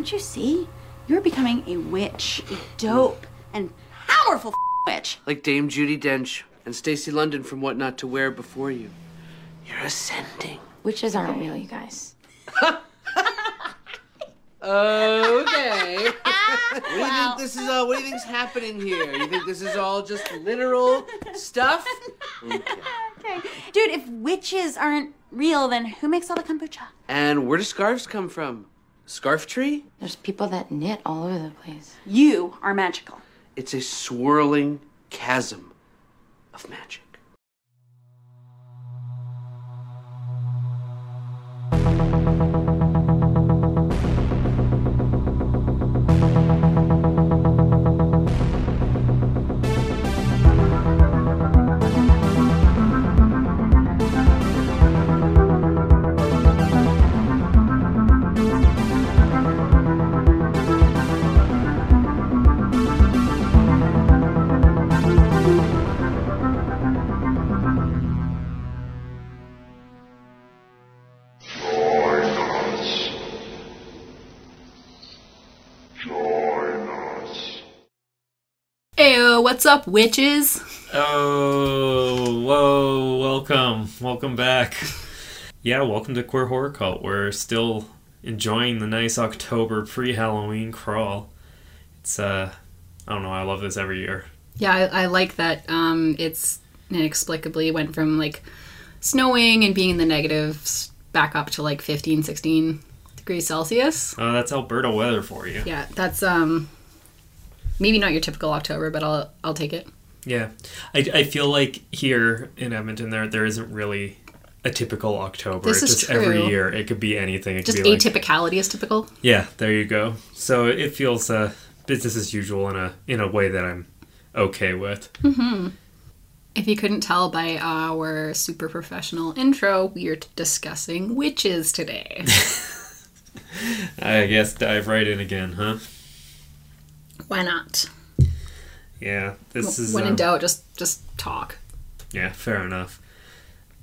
Don't you see? You're becoming a witch, a dope and powerful witch. Like Dame Judi Dench and Stacy London from What Not to Wear before you. You're ascending. Witches aren't real, you guys. Okay. what do you think this is all? What do you think's happening here? You think this is all just literal stuff? Okay. Okay. Dude, if witches aren't real, then who makes all the kombucha? And where do scarves come from? Scarf tree? There's people that knit all over the place. You are magical. It's a swirling chasm of magic. Join what's up, witches? Oh, whoa, welcome. Welcome back. Yeah, welcome to Queer Horror Cult. We're still enjoying the nice October pre Halloween crawl. It's, uh, I don't know, I love this every year. Yeah, I, I like that. Um, it's inexplicably went from like snowing and being in the negatives back up to like 15, 16 degrees Celsius. Uh, that's Alberta weather for you. Yeah, that's um maybe not your typical October, but I'll I'll take it. Yeah. I, I feel like here in Edmonton, there there isn't really a typical October. This It's is just every year. It could be anything. It could Just be like, atypicality is typical. Yeah, there you go. So it feels uh, business as usual in a in a way that I'm okay with. If you couldn't tell by our super professional intro, we are discussing witches today. I guess dive right in again, huh? Why not? Yeah, this is when in um, doubt, just just talk. yeah, fair enough.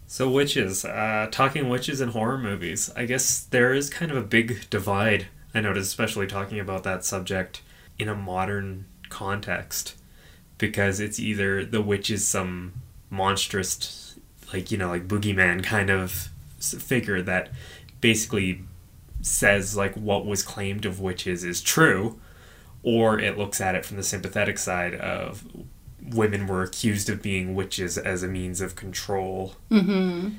So witches, uh, talking witches in horror movies. I guess there is kind of a big divide. I noticed, especially talking about that subject in a modern context, because it's either the witch is some monstrous, like you know, like boogeyman kind of figure that basically says like what was claimed of witches is true, or it looks at it from the sympathetic side of women were accused of being witches as a means of control. Mm-hmm.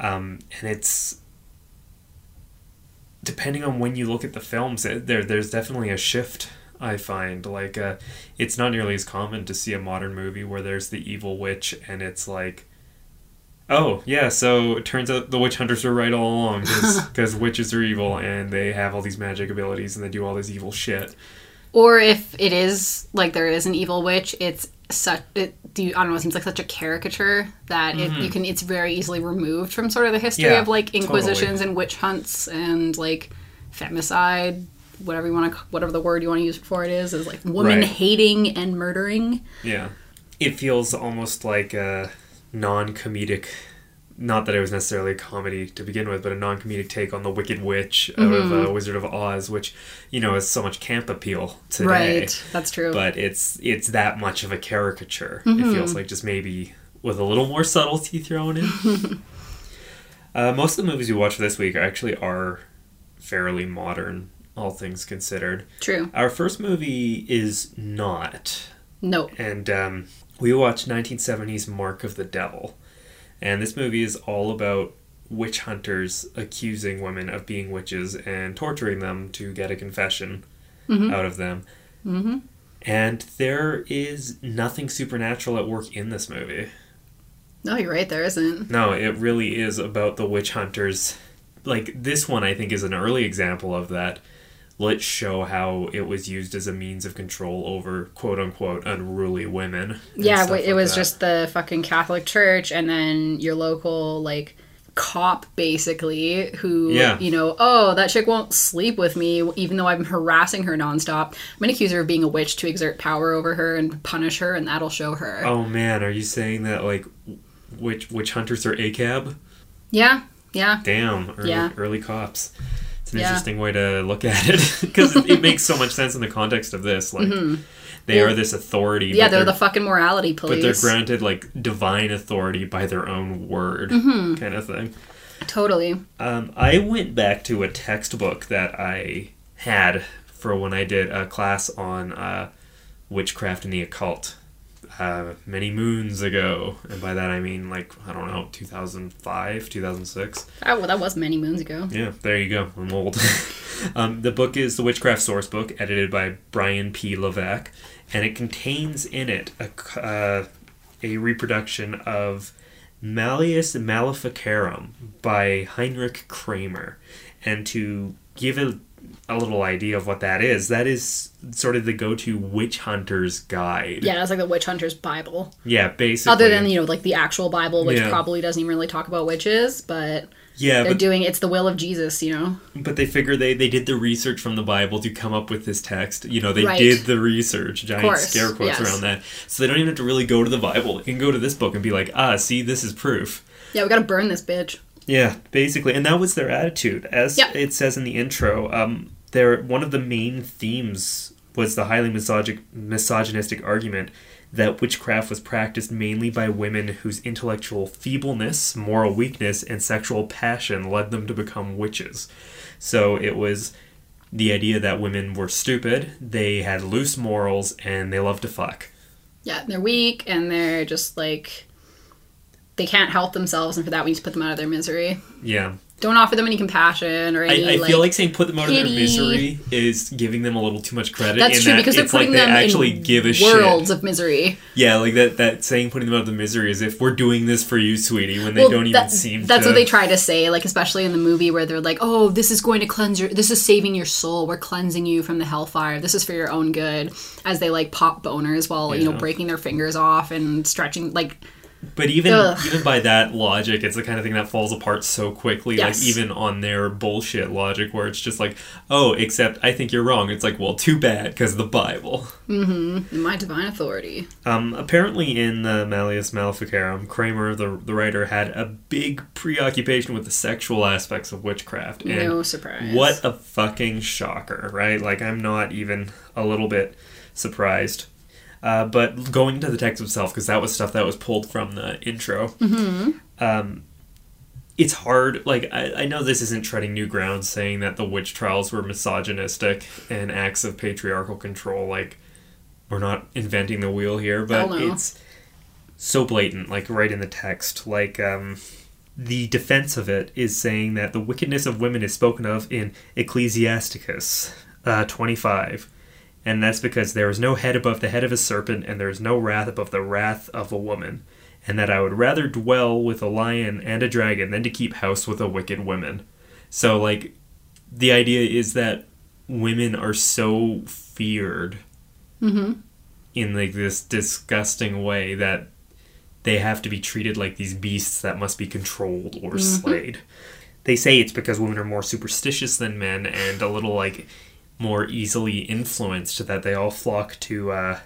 Um, and it's depending on when you look at the films, it, there there's definitely a shift. I find like uh, it's not nearly as common to see a modern movie where there's the evil witch and it's like. Oh yeah, so it turns out the witch hunters were right all along because witches are evil and they have all these magic abilities and they do all this evil shit. Or if it is like there is an evil witch, it's such it do you, I don't know, it seems like such a caricature that it, you can it's very easily removed from sort of the history Mm-hmm. Yeah, of like inquisitions totally. and witch hunts and like femicide, whatever you want to whatever the word you want to use for it is is like woman Right. hating and murdering. Yeah. It feels almost like a non comedic, not that it was necessarily a comedy to begin with, but a non comedic take on the Wicked Witch out of uh, Wizard of Oz, which, you know, has so much camp appeal today. Right. That's true. But it's it's that much of a caricature. It feels like just maybe with a little more subtlety thrown in. uh, most of the movies we watch this week actually are fairly modern, all things considered. true. Our first movie is not No. and um, we watched 1970s Mark of the Devil. And this movie is all about witch hunters accusing women of being witches and torturing them to get a confession out of them. Mm-hmm. And there is nothing supernatural at work in this movie. No, you're right, there isn't. No, it really is about the witch hunters. Like, this one, I think, is an early example of that. Let's show how it was used as a means of control over quote unquote unruly women. Yeah, it like was that. just the fucking Catholic Church and then your local like cop basically who Yeah. you know oh that chick won't sleep with me even though i'm harassing her nonstop i'm gonna accuse her of being a witch to exert power over her and punish her and that'll show her Oh man, are you saying that like witch witch hunters are ACAB? yeah yeah Damn, early, Yeah. early cops. It's an Yeah. interesting way to look at it because it, it makes so much sense in the context of this. Like, they are this authority. Mm-hmm. yeah, they're the fucking morality police. but they're granted like divine authority by their own word, Mm-hmm. kind of thing. totally. Um, I went back to a textbook that I had for when I did a class on uh, witchcraft and the occult uh, many moons ago, and by that I mean like I don't know, two thousand five, two thousand six. Oh, well, that was many moons ago. Yeah, there you go. I'm old. um, the book is the Witchcraft Source Book, edited by Brian P. Levack, and it contains in it a, uh, a reproduction of Malleus Maleficarum by Heinrich Kramer. And to give a, a little idea of what that is, that is sort of the go-to witch hunter's guide. Yeah, that's like the witch hunter's Bible. Yeah, basically. Other than you know, like the actual Bible, which Yeah. probably doesn't even really talk about witches, but yeah, they're but doing it's the will of Jesus. You know. But they figure they, they did the research from the Bible to come up with this text. You know, they Right. did the research, giant course, scare quotes yes. around that. So they don't even have to really go to the Bible. They can go to this book and be like, ah, see, this is proof. Yeah, we gotta burn this bitch. Yeah, basically. And that was their attitude. As Yep. it says in the intro, um, their, one of the main themes was the highly misogy- misogynistic argument that witchcraft was practiced mainly by women whose intellectual feebleness, moral weakness, and sexual passion led them to become witches. So it was the idea that women were stupid, they had loose morals, and they loved to fuck. Yeah, they're weak and they're just like they can't help themselves, and for that we need to put them out of their misery. Yeah. Don't offer them any compassion or any. I, I like, feel like saying put them out of their misery is giving them a little too much credit. that's in true that because they're it's like putting they them actually in give a worlds shit. of misery. Yeah, like that. That saying putting them out of the misery is if we're doing this for you, sweetie, when they don't even that- seem. that's to, what they try to say, like especially in the movie where they're like, "Oh, this is going to cleanse your, this is saving your soul. We're cleansing you from the hellfire. This is for your own good." As they like pop boners while you know breaking their fingers off and stretching, like But even Ugh. even by that logic, it's the kind of thing that falls apart so quickly. Yes. Like even on their bullshit logic, where it's just like, oh, except I think you're wrong. It's like, well, too bad because the Bible. Mm-hmm. My divine authority. Um, apparently, in the Malleus Maleficarum, Kramer, the the writer, had a big preoccupation with the sexual aspects of witchcraft. And No surprise. What a fucking shocker, right? Like, I'm not even a little bit surprised. Uh, but going to the text itself, because that was stuff that was pulled from the intro. Mm-hmm. Um, it's hard. Like, I, I know this isn't treading new ground saying that the witch trials were misogynistic and acts of patriarchal control. Like, we're not inventing the wheel here, but no. it's so blatant, like right in the text. Like, um, the defense of it is saying that the wickedness of women is spoken of in Ecclesiasticus uh, 25. And that's because there is no head above the head of a serpent, and there is no wrath above the wrath of a woman. And that I would rather dwell with a lion and a dragon than to keep house with a wicked woman. So, like, the idea is that women are so feared mm-hmm. in like this disgusting way that they have to be treated like these beasts that must be controlled or mm-hmm. slayed. They say it's because women are more superstitious than men and a little like more easily influenced that they all flock to uh,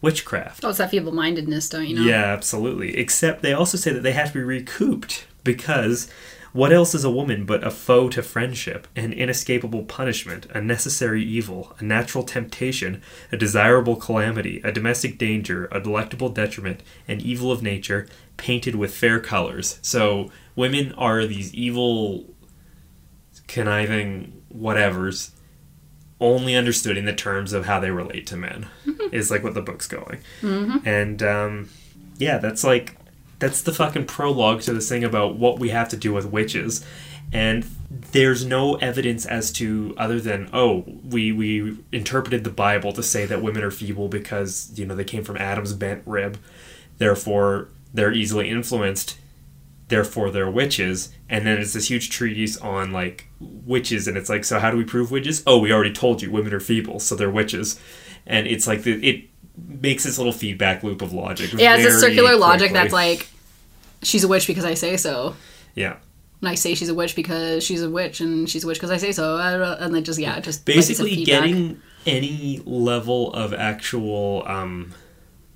witchcraft. Oh, it's that feeble-mindedness, don't you know? Yeah, absolutely. Except they also say that they have to be recouped because what else is a woman but a foe to friendship, an inescapable punishment, a necessary evil, a natural temptation, a desirable calamity, a domestic danger, a delectable detriment, an evil of nature, painted with fair colors. So women are these evil, conniving whatevers only understood in the terms of how they relate to men is like what the book's going. And um, yeah that's like that's the fucking prologue to this thing about what we have to do with witches. And there's no evidence as to other than oh we we interpreted the bible to say that women are feeble because you know they came from adam's bent rib. Therefore they're easily influenced. Therefore they're witches. And then it's this huge treatise on like witches and it's like so how do we prove witches? Oh we already told you women are feeble so they're witches. And it's like the, it makes this little feedback loop of logic Yeah, it's a circular logic that's like, she's a witch because I say so. yeah. And I say she's a witch because she's a witch, and she's a witch because I say so. I don't know, And then just yeah, just like it's a basically getting any level of actual um,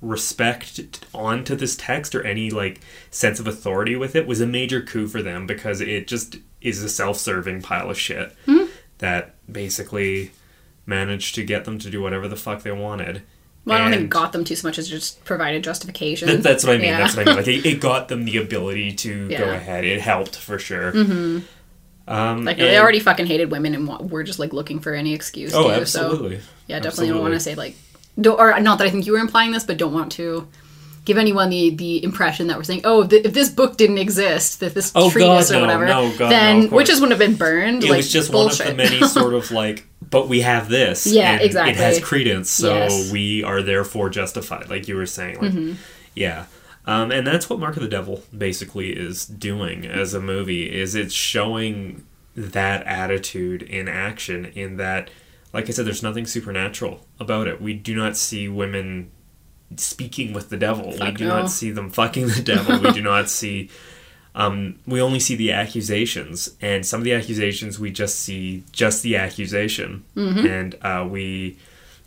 respect onto this text or any like sense of authority with it was a major coup for them because it just is a self-serving pile of shit. Mm-hmm. that basically managed to get them to do whatever the fuck they wanted. Well, I don't think And- it got them too so much as just provided justification. That, that's what I mean. Yeah. That's what I mean. Like it, it got them the ability to go ahead. It helped for sure. Mm-hmm. Um, Like they already fucking hated women, and we're just like looking for any excuse. Oh, absolutely. So yeah, definitely don't want to say like, or not that I think you were implying this, but don't want to give anyone the the impression that we're saying, oh, if, th- if this book didn't exist, if this Oh, treatise God, or whatever, no, God, then course. witches wouldn't have been burned. It like, was just bullshit. one of the many sort of like, but we have this. Yeah, exactly. It has credence, so Yes. Mm-hmm. we are therefore justified, like you were saying. Like, yeah. Um, and that's what Mark of the Devil basically is doing as a movie. Is it's showing that attitude in action. In that, like I said, there's nothing supernatural about it. We do not see women speaking with the devil. we do no. not see them fucking the devil. we do not see um, we only see the accusations, and some of the accusations we just see just the accusation, and uh, we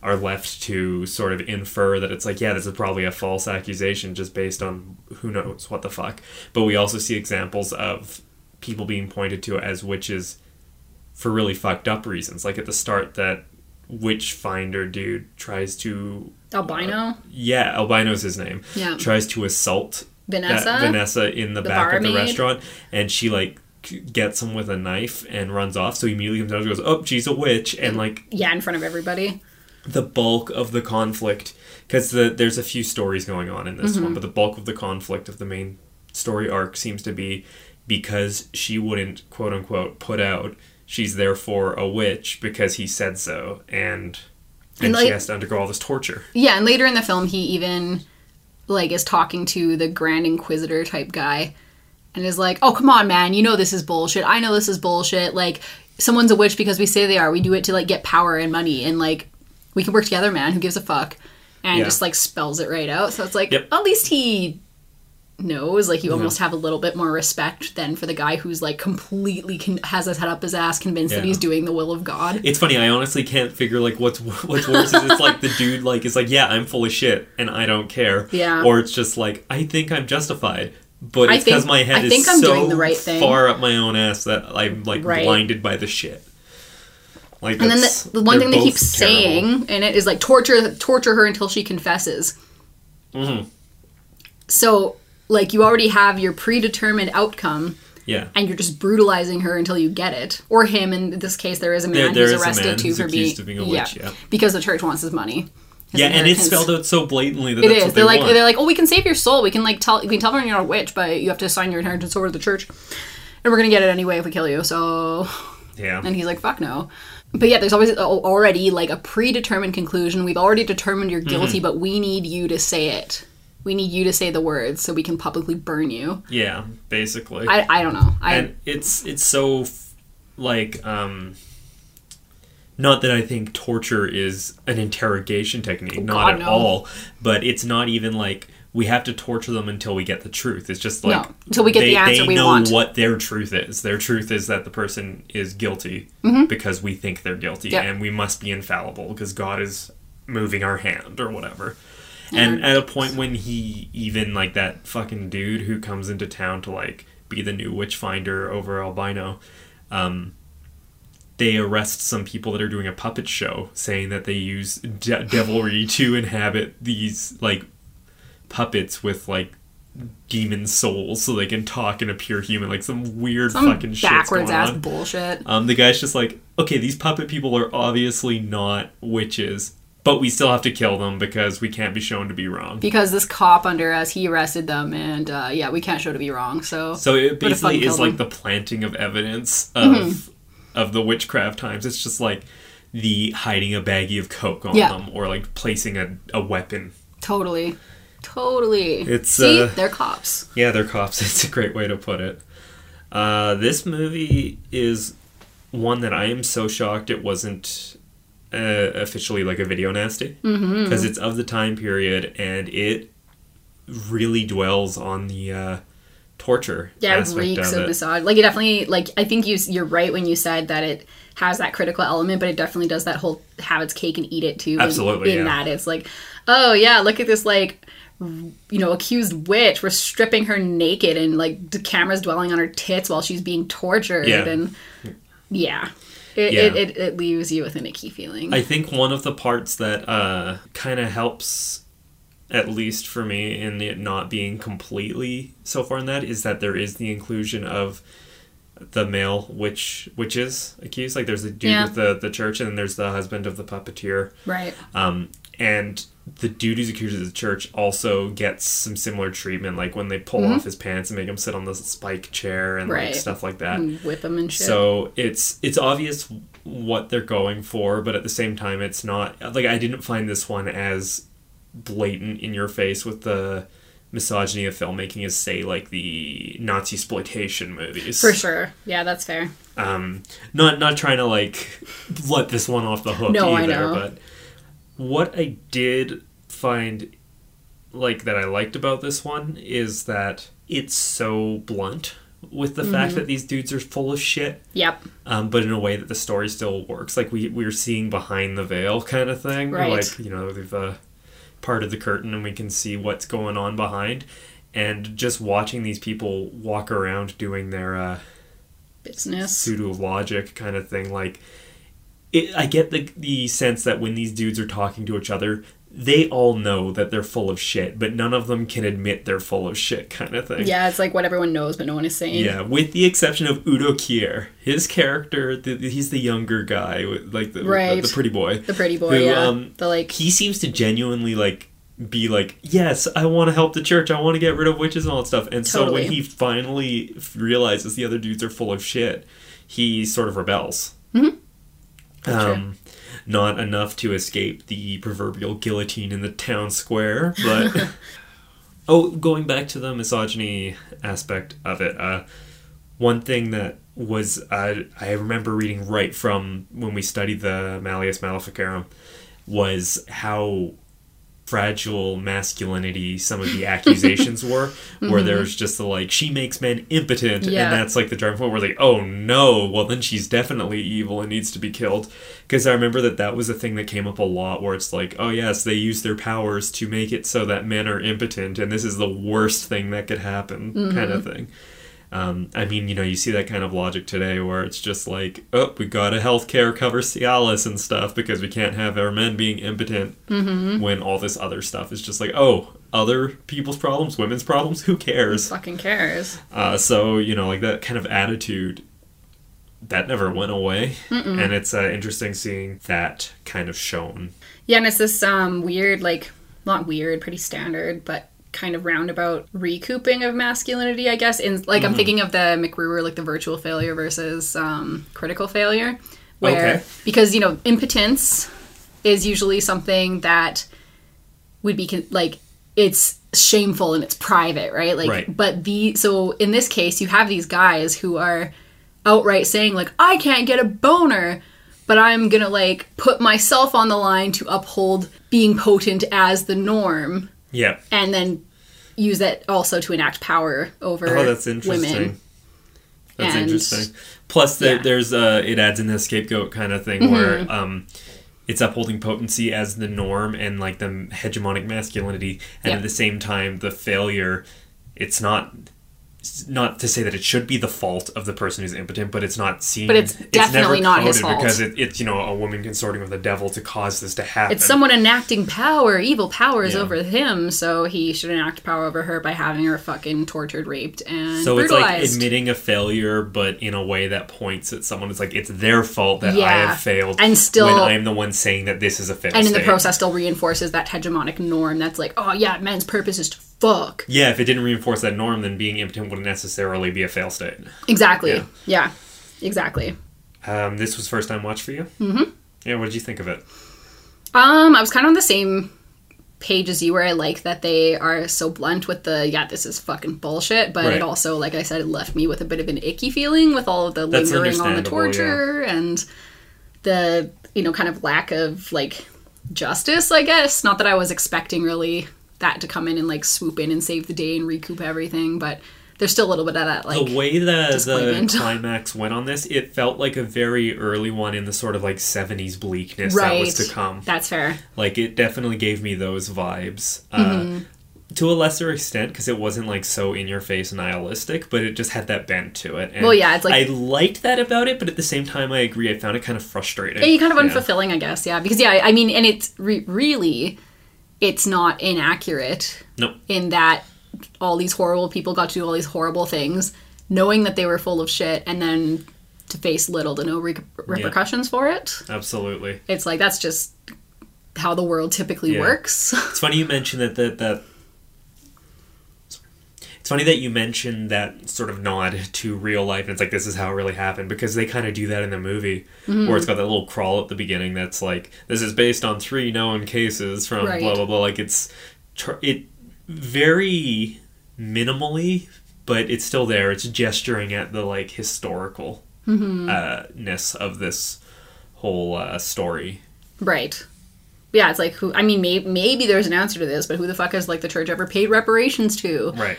are left to sort of infer that it's like, yeah, this is probably a false accusation just based on who knows what the fuck. But we also see examples of people being pointed to as witches for really fucked up reasons. Like at the start, that witch finder dude tries to Albino. yeah, Albino's his name. Yeah. Tries to assault Vanessa? Vanessa in the, The back of the restaurant, and she like gets him with a knife and runs off. So he immediately comes out and goes, "Oh, she's a witch!" And like Yeah, in front of everybody. the bulk of the conflict, because the there's a few stories going on in this Mm-hmm. one, but the bulk of the conflict of the main story arc seems to be because she wouldn't quote unquote put out. She's therefore a witch because he said so, and and, And, she has to undergo all this torture. Yeah, and later in the film, he even like is talking to the Grand Inquisitor type guy, and is like, "Oh, come on, man! You know this is bullshit. I know this is bullshit. Like, someone's a witch because we say they are. We do it to like get power and money, and like we can work together, man. Who gives a fuck?" And Yeah. just like spells it right out. So it's like Yep. at least he knows. Like you almost have a little bit more respect than for the guy who's like completely con- has his head up his ass, convinced that he's doing the will of God. It's funny. I honestly can't figure like what's what's worse. is it's like the dude like is like, yeah, I'm full of shit and I don't care. Yeah. Or it's just like I think I'm justified, but it's because my head I is I'm so doing the right thing. far up my own ass that I'm like Right. blinded by the shit. Like And then the, the one thing they keep terrible. saying in it is like torture torture her until she confesses. Mm-hmm. So like you already have your predetermined outcome Yeah. and you're just brutalizing her until you get it. Or him in this case there is a man There- there who's arrested too for being being a witch, yeah. Because the church wants his money. His Yeah, and it's spelled out so blatantly that It is. they like want. they're like, oh, we can save your soul. We can like tell we can tell everyone you're not a witch, but you have to assign your inheritance over to the church, and we're gonna get it anyway if we kill you. So yeah. and he's like, fuck no. But yeah, there's always already like a predetermined conclusion. We've already determined you're guilty, Mm-hmm. but we need you to say it. We need you to say the words so we can publicly burn you. yeah, basically. I, I don't know. I and it's it's so f- like um not that I think torture is an interrogation technique, not Oh, God, at no. all. But it's not even like we have to torture them until we get the truth. It's just like No, until we get they, the answer they we know want. what their truth is. Their truth is that the person is guilty because we think they're guilty, Mm-hmm. And we must be infallible because God is moving our hand or whatever. And at a point when he even like that fucking dude who comes into town to like be the new witch finder over Albino, um, they arrest some people that are doing a puppet show, saying that they use de- devilry to inhabit these like puppets with like demon souls, so they can talk and appear human, like some weird some fucking backwards ass bullshit. Um, the guy's just like, okay, these puppet people are obviously not witches, but we still have to kill them because we can't be shown to be wrong. Because this cop under us, he arrested them, and uh, yeah, we can't show to be wrong. So, So it basically is like them. the planting of evidence of Mm-hmm. of the witchcraft times. It's just like the hiding a baggie of coke on Yeah. them or like placing a, a weapon. totally, totally. It's, see, uh, they're cops. Yeah, they're cops. It's a great way to put it. Uh, this movie is one that I am so shocked it wasn't uh, officially like a video nasty Mm-hmm. because it's of the time period and it really dwells on the uh, torture Yeah, it reeks of of massage. Like it definitely, like I think you you're right when you said that it has that critical element, but it definitely does that whole have its cake and eat it too. in- Absolutely, in, yeah. that it's like, oh yeah, look at this like, you know, accused witch. We're stripping her naked and like the camera's dwelling on her tits while she's being tortured Yeah. and yeah, It, Yeah. it, it, it leaves you with an icky feeling. I think one of the parts that uh, kind of helps, at least for me, in it not being completely so far in that is that there is the inclusion of the male witch witches accused. Like there's the dude Yeah. with the the church, and there's the husband of the puppeteer. right. Um, and the dude who's accused of the church also gets some similar treatment, like when they pull off his pants and make him sit on the spike chair and like Mm-hmm. Stuff like that. And whip them and shit. So it's it's obvious what they're going for, but at the same time, it's not like I didn't find this one as blatant in your face with the misogyny of filmmaking as say like the Nazi exploitation movies. For sure. Yeah, that's fair. Um, not not trying to like let this one off the hook No, I either, know. but what I did find like that I liked about this one is that it's so blunt with the Mm-hmm. fact that these dudes are full of shit Yep. um, but in a way that the story still works. Like we we're seeing behind the veil kind of thing. Right. Like you know they've uh, parted the curtain and we can see what's going on behind. And just watching these people walk around doing their uh, Business. pseudo logic kind of thing, like it, I get the the sense that when these dudes are talking to each other, they all know that they're full of shit, but none of them can admit they're full of shit, kind of thing. Yeah, it's like what everyone knows, but no one is saying. Yeah, with the exception of Udo Kier, his character, the, he's the younger guy, with, like the, Right. the, the pretty boy. The pretty boy, Who, yeah. um, the like He seems to genuinely like be like, yes, I want to help the church. I want to get rid of witches and all that stuff. And so when he finally realizes the other dudes are full of shit, he sort of rebels. Mm-hmm. Um, not enough to escape the proverbial guillotine in the town square, but. Oh, going back to the misogyny aspect of it, uh, one thing that was uh, I remember reading right from when we studied the Malleus Maleficarum was how fragile masculinity some of the accusations were where mm-hmm. there's just the like she makes men impotent Yeah. and that's like the driving point where like oh no well then she's definitely evil and needs to be killed. Because i remember that that was a thing that came up a lot where it's like oh yes they use their powers to make it so that men are impotent and this is the worst thing that could happen kind of mm-hmm. thing um, I mean, you know, you see that kind of logic today where it's just like, oh, we got to healthcare cover Cialis and stuff because we can't have our men being impotent when all this other stuff is just like, oh, other people's problems, women's problems, who cares? fucking cares. Uh, so, you know, like that kind of attitude, that never went away. And it's uh, interesting seeing that kind of shown. Yeah, and it's this um weird, like not weird, pretty standard, but kind of roundabout recouping of masculinity, I guess. In like I'm thinking of the McRuer, like the virtual failure versus um, critical failure, where Okay. because you know impotence is usually something that would be con- like it's shameful and it's private, right? Like, Right. but the so in this case, you have these guys who are outright saying like, I can't get a boner, but I'm gonna like put myself on the line to uphold being potent as the norm, Yeah. and then use that also to enact power over Oh, that's interesting. women. That's And- interesting. Plus, there, yeah. Mm-hmm. there's uh, it adds in the scapegoat kind of thing where um, it's upholding potency as the norm and like the hegemonic masculinity, and Yeah. at the same time, the failure. It's not. It's Not to say that it should be the fault of the person who's impotent, but it's not seen. But it's definitely not his fault. because it, it's you know a woman consorting with the devil to cause this to happen. It's someone enacting power, evil powers Yeah. over him, so he should enact power over her by having her fucking tortured, raped, and So it's like brutalized. admitting a failure, but in a way that points at someone. It's like it's their fault that I have failed, And still- when I'm the one saying that this is a fail. and in the process still reinforces that hegemonic norm that's like, oh yeah, men's purpose is to fuck. yeah. If it didn't reinforce that norm, then being impotent wouldn't necessarily be a fail state. Exactly. Yeah. Yeah. Exactly. Um, this was first time watch for you. Mm-hmm. Yeah. What did you think of it? Um, I was kind of on the same page as you where I like that they are so blunt with the yeah, this is fucking bullshit, but Right. it also, like I said, it left me with a bit of an icky feeling with all of the That's lingering on the torture and the you know, kind of lack of like justice, I guess. Not that I was expecting really that to come in and like swoop in and save the day and recoup everything, but there's still a little bit of that like the way the the climax went on this, it felt like a very early one in the sort of like '70s bleakness right. that was to come. That's fair. Like it definitely gave me those vibes. Mm-hmm. Uh, to a lesser extent because it wasn't like so in your face nihilistic, but it just had that bent to it. And Well, yeah, it's like- I liked that about it, but at the same time, I agree. I found it kind of frustrating. Yeah, kind of Yeah. unfulfilling, I guess. Yeah, because yeah, I mean, and it's re- really, it's not inaccurate No, in that all these horrible people got to do all these horrible things, knowing that they were full of shit, and then to face little to no re- repercussions for it. absolutely. It's like that's just how the world typically Yeah. works. It's funny you mentioned that that that. It's funny that you mentioned that sort of nod to real life, and it's like this is how it really happened because they kind of do that in the movie, Mm-hmm. where it's got that little crawl at the beginning that's like this is based on three known cases from Right. blah blah blah. Like it's it very minimally, but it's still there. It's gesturing at the like historical Mm-hmm. uh, ness of this whole uh, story. right. Yeah, it's like who? I mean, maybe maybe there's an answer to this, but who the fuck has like the church ever paid reparations to? Right.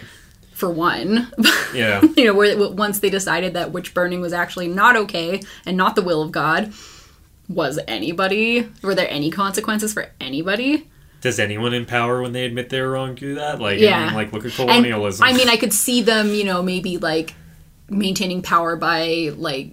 For one, Yeah. you know, where once they decided that witch burning was actually not okay and not the will of God, was anybody? Were there any consequences for anybody? Does anyone in power when they admit they were wrong do that? Like, I Yeah. mean, like look at And, colonialism. I mean, I could see them, you know, maybe like maintaining power by like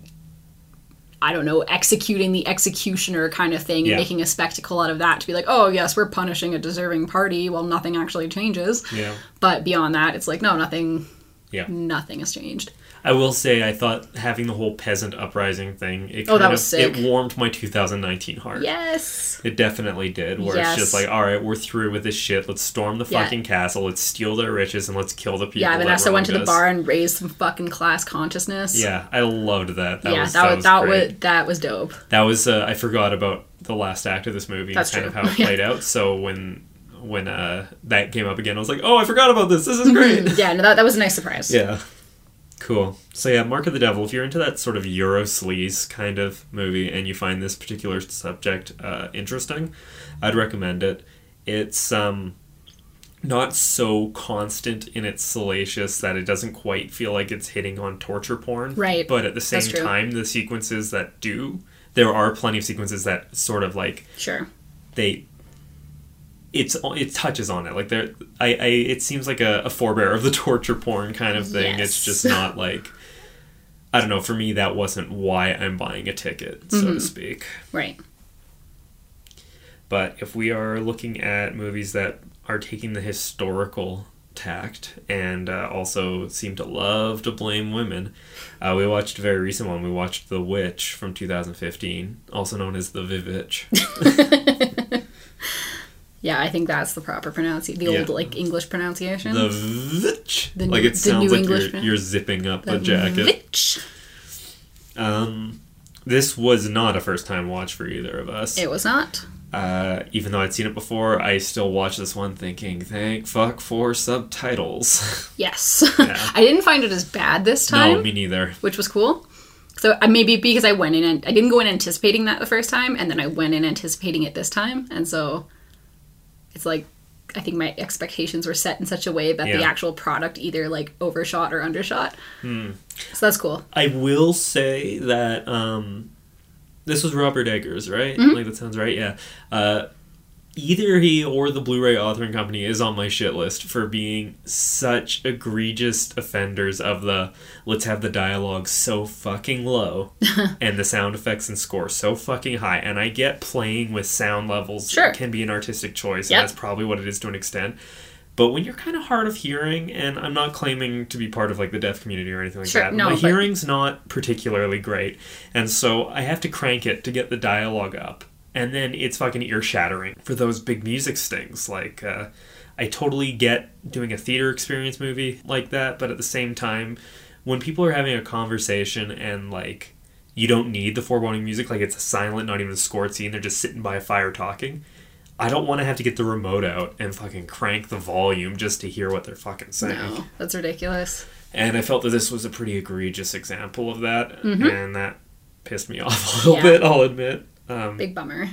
I don't know, executing the executioner kind of thing and Yeah. making a spectacle out of that to be like, oh yes, we're punishing a deserving party while nothing actually changes. yeah, But beyond that, it's like no, nothing, yeah. nothing has changed. I will say, I thought having the whole peasant uprising thing, it Oh, kind that of, sick. it warmed my 2019 heart. Yes. It definitely did. Where Yes. it's just like, all right, we're through with this shit. Let's storm the Yeah. fucking castle. Let's steal their riches and let's kill the people. Yeah, Vanessa went to the bar and raised some fucking class consciousness. Yeah, I loved that. That yeah, was that, that was was that great. was that was dope. That was uh, I forgot about the last act of this movie That's and kind true. of how it played out. So when when uh, that came up again, I was like, oh, I forgot about this. This is great. yeah, no, that, that was a nice surprise. Yeah. Cool. So yeah, Mark of the Devil. If you're into that sort of Euro sleaze kind of movie and you find this particular subject uh, interesting, I'd recommend it. It's um, not so constant in its salacious that it doesn't quite feel like it's hitting on torture porn. Right. But at the same time, the sequences that do, there are plenty of sequences that sort of like Sure. they it's it touches on it. Like there I, I it seems like a, a forebear of the torture porn kind of thing. It's just not like i don't know for me that wasn't why i'm buying a ticket so Mm-hmm. to speak. Right. but if we are looking at movies that are taking the historical tact and uh, also seem to love to blame women uh, we watched a very recent one. We watched the witch from 2015 also known as the vivitch Yeah, I think that's the proper pronunciation. The Yeah. old like English pronunciation. the vivitch The like new- it sounds like English you're, you're zipping up The a jacket Vitch. Um, this was not a first time watch for either of us. It was not. Uh, even though I'd seen it before, I still watched this one thinking, thank fuck for subtitles. Yes. Yeah. I didn't find it as bad this time, no, me neither. which was cool. So uh, maybe because I went in and I didn't go in anticipating that the first time, and then I went in anticipating it this time, and so it's like I think my expectations were set in such a way that the actual product either like overshot or undershot. Hmm. So that's cool. I will say that um, this was Robert Eggers, right? Mm-hmm. Like that sounds right. Yeah. Uh, either he or the Blu-ray authoring company is on my shit list for being such egregious offenders of the let's have the dialogue so fucking low and the sound effects and score so fucking high. And I get playing with sound levels Sure. can be an artistic choice, Yep. and that's probably what it is to an extent. But when you're kind of hard of hearing, and I'm not claiming to be part of like the deaf community or anything like Sure, that, no, my but- hearing's not particularly great, and so I have to crank it to get the dialogue up, and then it's fucking ear shattering for those big music stings. Like, uh, I totally get doing a theater experience movie like that, but at the same time, when people are having a conversation and like you don't need the foreboding music, like it's a silent, not even a scored scene, they're just sitting by a fire talking. I don't want to have to get the remote out and fucking crank the volume just to hear what they're fucking saying. No, that's ridiculous. And I felt that this was a pretty egregious example of that, and that pissed me off a little Mm-hmm. Yeah. bit, I'll admit. Um, Big bummer.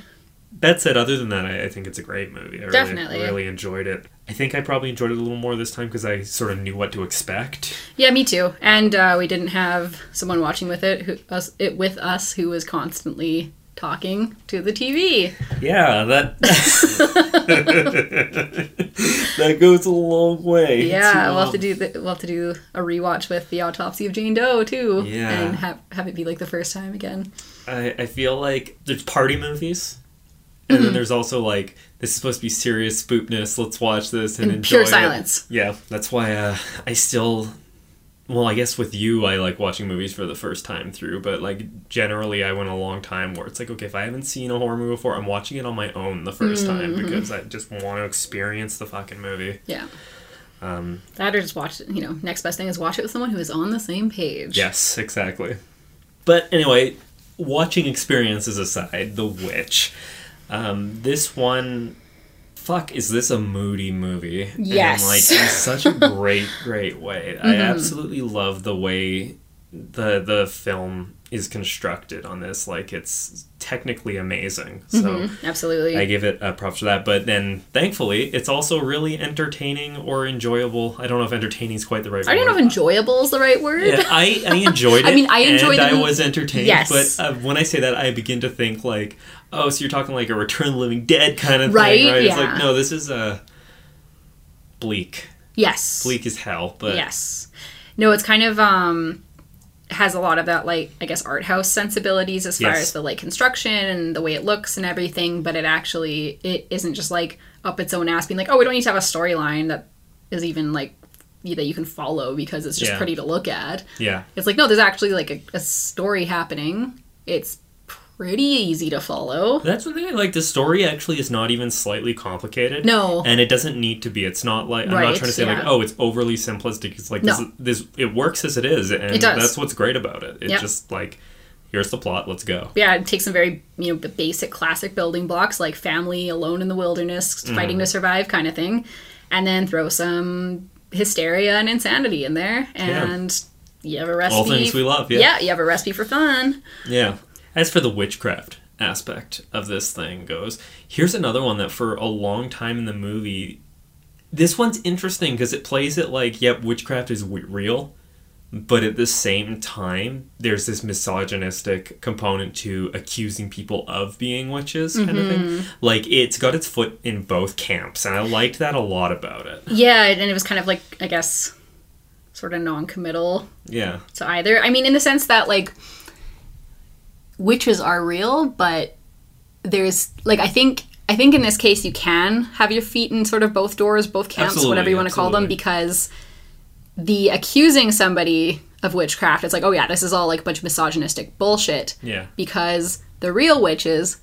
that said, other than that, I, I think it's a great movie. I Definitely. really, really enjoyed it. I think I probably enjoyed it a little more this time because I sort of knew what to expect. Yeah, me too. And uh, we didn't have someone watching with it, who us it with us, who was constantly talking to the TV. Yeah, that that goes a long way. Yeah, to, we'll have to do the, we'll have to do a rewatch with the autopsy of Jane Doe too. Yeah. and have have it be like the first time again. I, I feel like there's party movies, and Mm-hmm. then there's also like this is supposed to be serious spoopness. Let's watch this and In enjoy pure it. silence. Yeah, that's why uh, I still. Well, I guess with you, I like watching movies for the first time through, but like generally, I went a long time where it's like, okay, if I haven't seen a horror movie before, I'm watching it on my own the 1st time Mm-hmm. because I just want to experience the fucking movie. Yeah. Um, That or just watch it. You know, next best thing is watch it with someone who is on the same page. Yes, exactly. But anyway, watching experiences aside, The Witch. Um, this one, fuck, is this a moody movie? Yes. And, like, in such a great, great way. I absolutely love the way the the film is constructed on this. Like, it's technically amazing. So. Absolutely. I give it a props for that. But then, thankfully, it's also really entertaining or enjoyable. I don't know if entertaining is quite the right word. I don't know if enjoyable is the right word. Yeah, I, I enjoyed it. I mean, I enjoyed and the I was entertained. Yes. But uh, when I say that, I begin to think like, oh, so you're talking like a Return of the Living Dead kind of Right, thing, right? Yeah. It's like, no, this is uh, bleak. yes. Bleak as hell. But Yes. No, it's kind of um has a lot of that like I guess art house sensibilities as far Yes. as the like construction and the way it looks and everything, but it actually it isn't just like up its own ass being like, oh, we don't need to have a storyline that is even like that you can follow because it's just Yeah. pretty to look at. yeah, It's like no, there's actually like a, a story happening. It's pretty easy to follow. that's thing I like. The story actually is not even slightly complicated. No. and it doesn't need to be. It's not like I'm not trying to say like, oh, it's overly simplistic. It's like this, No. this. It works as it is, and It does. that's what's great about it. It's Yep. just like, here's the plot. Let's go. yeah, it takes some very you know the basic classic building blocks like family alone in the wilderness, Mm-hmm. fighting to survive kind of thing, and then throw some hysteria and insanity in there, and you have a recipe. All things we love. Yeah. yeah, you have a recipe for fun. Yeah. As for the witchcraft aspect of this thing goes, here's another one that for a long time in the movie, this one's interesting because it plays it like, yep, witchcraft is w- real, but at the same time, there's this misogynistic component to accusing people of being witches, kind of thing. Mm-hmm. Like, it's got its foot in both camps, and I liked that a lot about it. Yeah, and it was kind of like I guess sort of non-committal Yeah. to either. I mean, in the sense that like witches are real, but there's like I think I think in this case you can have your feet in sort of both doors, both camps, Absolutely, whatever you want to call them, because the accusing somebody of witchcraft, it's like, oh yeah, this is all like a bunch of misogynistic bullshit. Yeah. Because the real witches,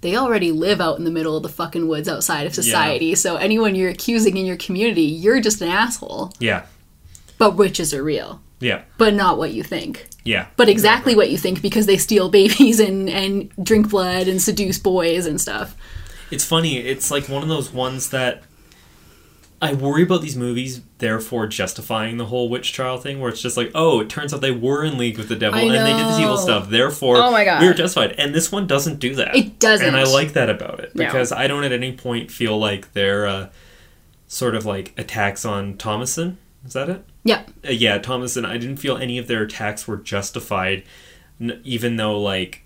they already live out in the middle of the fucking woods outside of society. So anyone you're accusing in your community, you're just an asshole. Yeah. But witches are real. Yeah. But not what you think. Yeah. But exactly what you think because they steal babies and, and drink blood and seduce boys and stuff. It's funny. It's like one of those ones that I worry about these movies, therefore justifying the whole witch trial thing, where it's just like, oh, it turns out they were in league with the devil and they did this evil stuff. Therefore, Oh my God. we were justified. And this one doesn't do that. It doesn't. and I like that about it No. because I don't at any point feel like they're uh, sort of like attacks on Thomasin. Is that it? Yeah. uh, yeah, Thomasin, I didn't feel any of their attacks were justified, n- even though like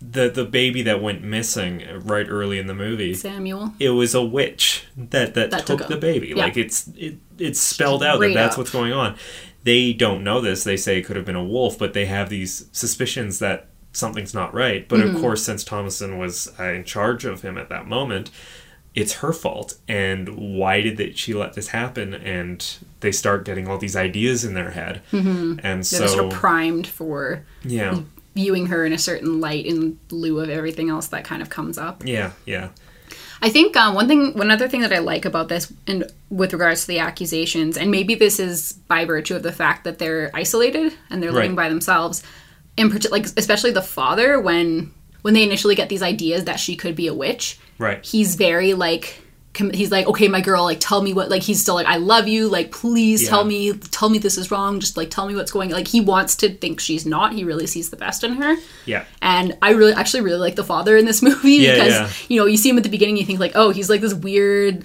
the the baby that went missing right early in the movie, Samuel. it was a witch that that, That took, took the baby. Yeah. Like it's it it's spelled out that that's up. what's going on. They don't know this. They say it could have been a wolf, but they have these suspicions that something's not right. But Mm-hmm. of course, since Thomasin was uh, in charge of him at that moment, it's her fault. And why did that she let this happen? And they start getting all these ideas in their head, mm-hmm. and They're so sort of primed for yeah, viewing her in a certain light in lieu of everything else that kind of comes up. yeah, yeah, I think um, one thing, one other thing that I like about this, and with regards to the accusations, and maybe this is by virtue of the fact that they're isolated and they're living Right. by themselves. In particular, like especially the father, when when they initially get these ideas that she could be a witch, right. he's very like com- he's like okay my girl like tell me what like he's still like i love you like please Yeah. tell me tell me this is wrong just like tell me what's going like he wants to think she's not he really sees the best in her Yeah, and i really actually really like the father in this movie Yeah, because yeah. you know you see him at the beginning you think like oh he's like this weird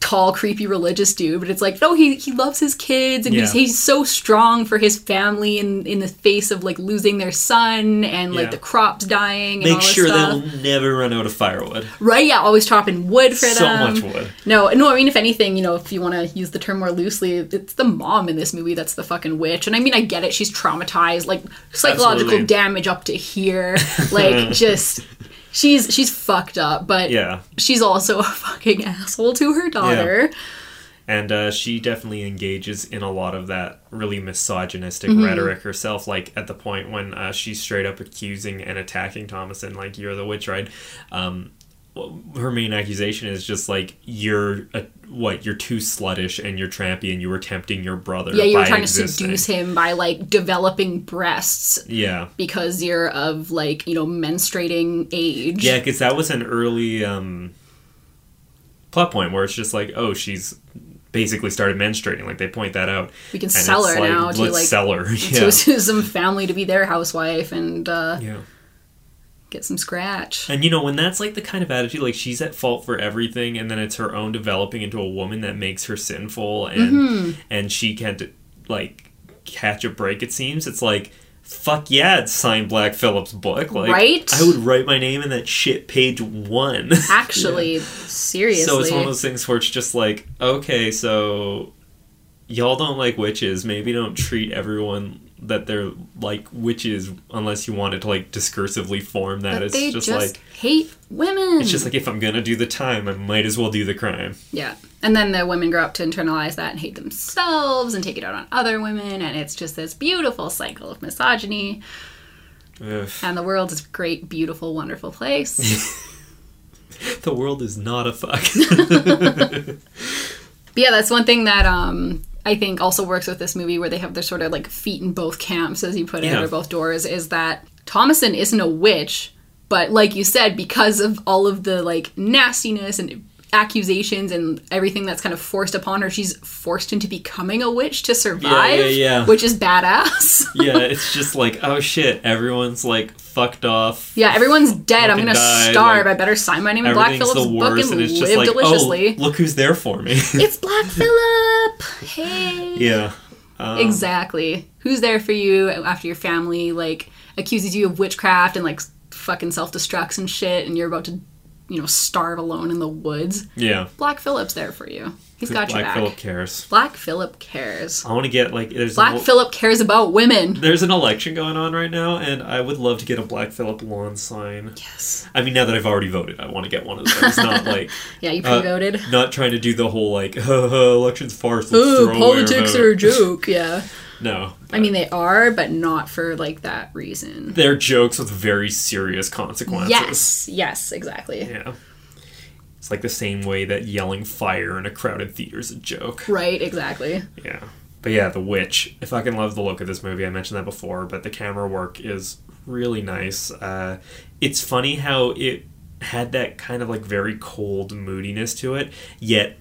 tall, creepy religious dude, but it's like, no, he he loves his kids and he's Yeah. he's so strong for his family in in the face of like losing their son and like Yeah. the crops dying and all Make sure they'll never run out of firewood. Right? Yeah, always chopping wood for So them. So much wood. No, no. I mean, if anything, you know, if you want to use the term more loosely, it's the mom in this movie that's the fucking witch. And I mean, I get it. She's traumatized, like psychological Absolutely. damage up to here, like just. She's she's fucked up, but Yeah. she's also a fucking asshole to her daughter. and uh, she definitely engages in a lot of that really misogynistic Mm-hmm. rhetoric herself like at the point when uh, she's straight up accusing and attacking thomasin like you're the witch right um, her main accusation is just like you're a, what you're too sluttish and you're trampy and you were tempting your brother Yeah, you were trying existing. to seduce him by like developing breasts yeah. because you're of like you know menstruating age. yeah because that was an early um, plot point where it's just like oh she's basically started menstruating. Like they point that out. We can And sell her now to like sell her. to some family to be their housewife and uh, yeah get some scratch. And you know, when that's like the kind of attitude, like she's at fault for everything, and then it's her own developing into a woman that makes her sinful, and Mm-hmm. and she can't like catch a break. It seems it's like. Fuck yeah, it's signed Black Phillip's book. Like, Right? I would write my name in that shit page one. Actually, seriously. so it's one of those things where it's just like, okay, so y'all don't like witches. Maybe don't treat everyone that they're like witches unless you wanted to like discursively form that. But it's they just, just like hate women. it's just like if I'm gonna do the time, I might as well do the crime. yeah. And then the women grow up to internalize that and hate themselves and take it out on other women, and it's just this beautiful cycle of misogyny. Ugh. And the world is a great, beautiful, wonderful place. The world is not a fuck. Yeah, that's one thing that um, I think also works with this movie, where they have their sort of like feet in both camps, as you put it, Yeah. or both doors, is that Thomasin isn't a witch, but like you said, because of all of the like nastiness and accusations and everything that's kind of forced upon her, she's forced into becoming a witch to survive, yeah, yeah. yeah. which is badass. yeah, it's just like, oh shit, everyone's like fucked off. yeah, everyone's dead. I'm gonna died, starve. like, I better sign my name in Black Phillip's book and, and live like, deliciously. oh, look who's there for me. It's Black Phillip. Hey. yeah. Um, Exactly. Who's there for you after your family like accuses you of witchcraft and like fucking self destructs and shit, and you're about to, you know, starve alone in the woods? Yeah. Black Phillip's there for you. He's got your back. Black. Phillip cares. Black Phillip cares. I want to get like there's Black an, Phillip cares about women. there's an election going on right now, and I would love to get a Black Phillip lawn sign. Yes. I mean, now that I've already voted, I want to get one of those. Not like Yeah, you uh, pre-voted. not trying to do the whole like elections farce. Ooh, politics are a joke. Yeah. no. I mean, they are, but not for like that reason. they're jokes with very serious consequences. Yes. Yes. Exactly. Yeah. It's like the same way that yelling fire in a crowded theater is a joke. Right. Exactly. Yeah. But yeah, The Witch. I fucking love the look of this movie. I mentioned that before, but the camera work is really nice. Uh, it's funny how it had that kind of like very cold moodiness to it, yet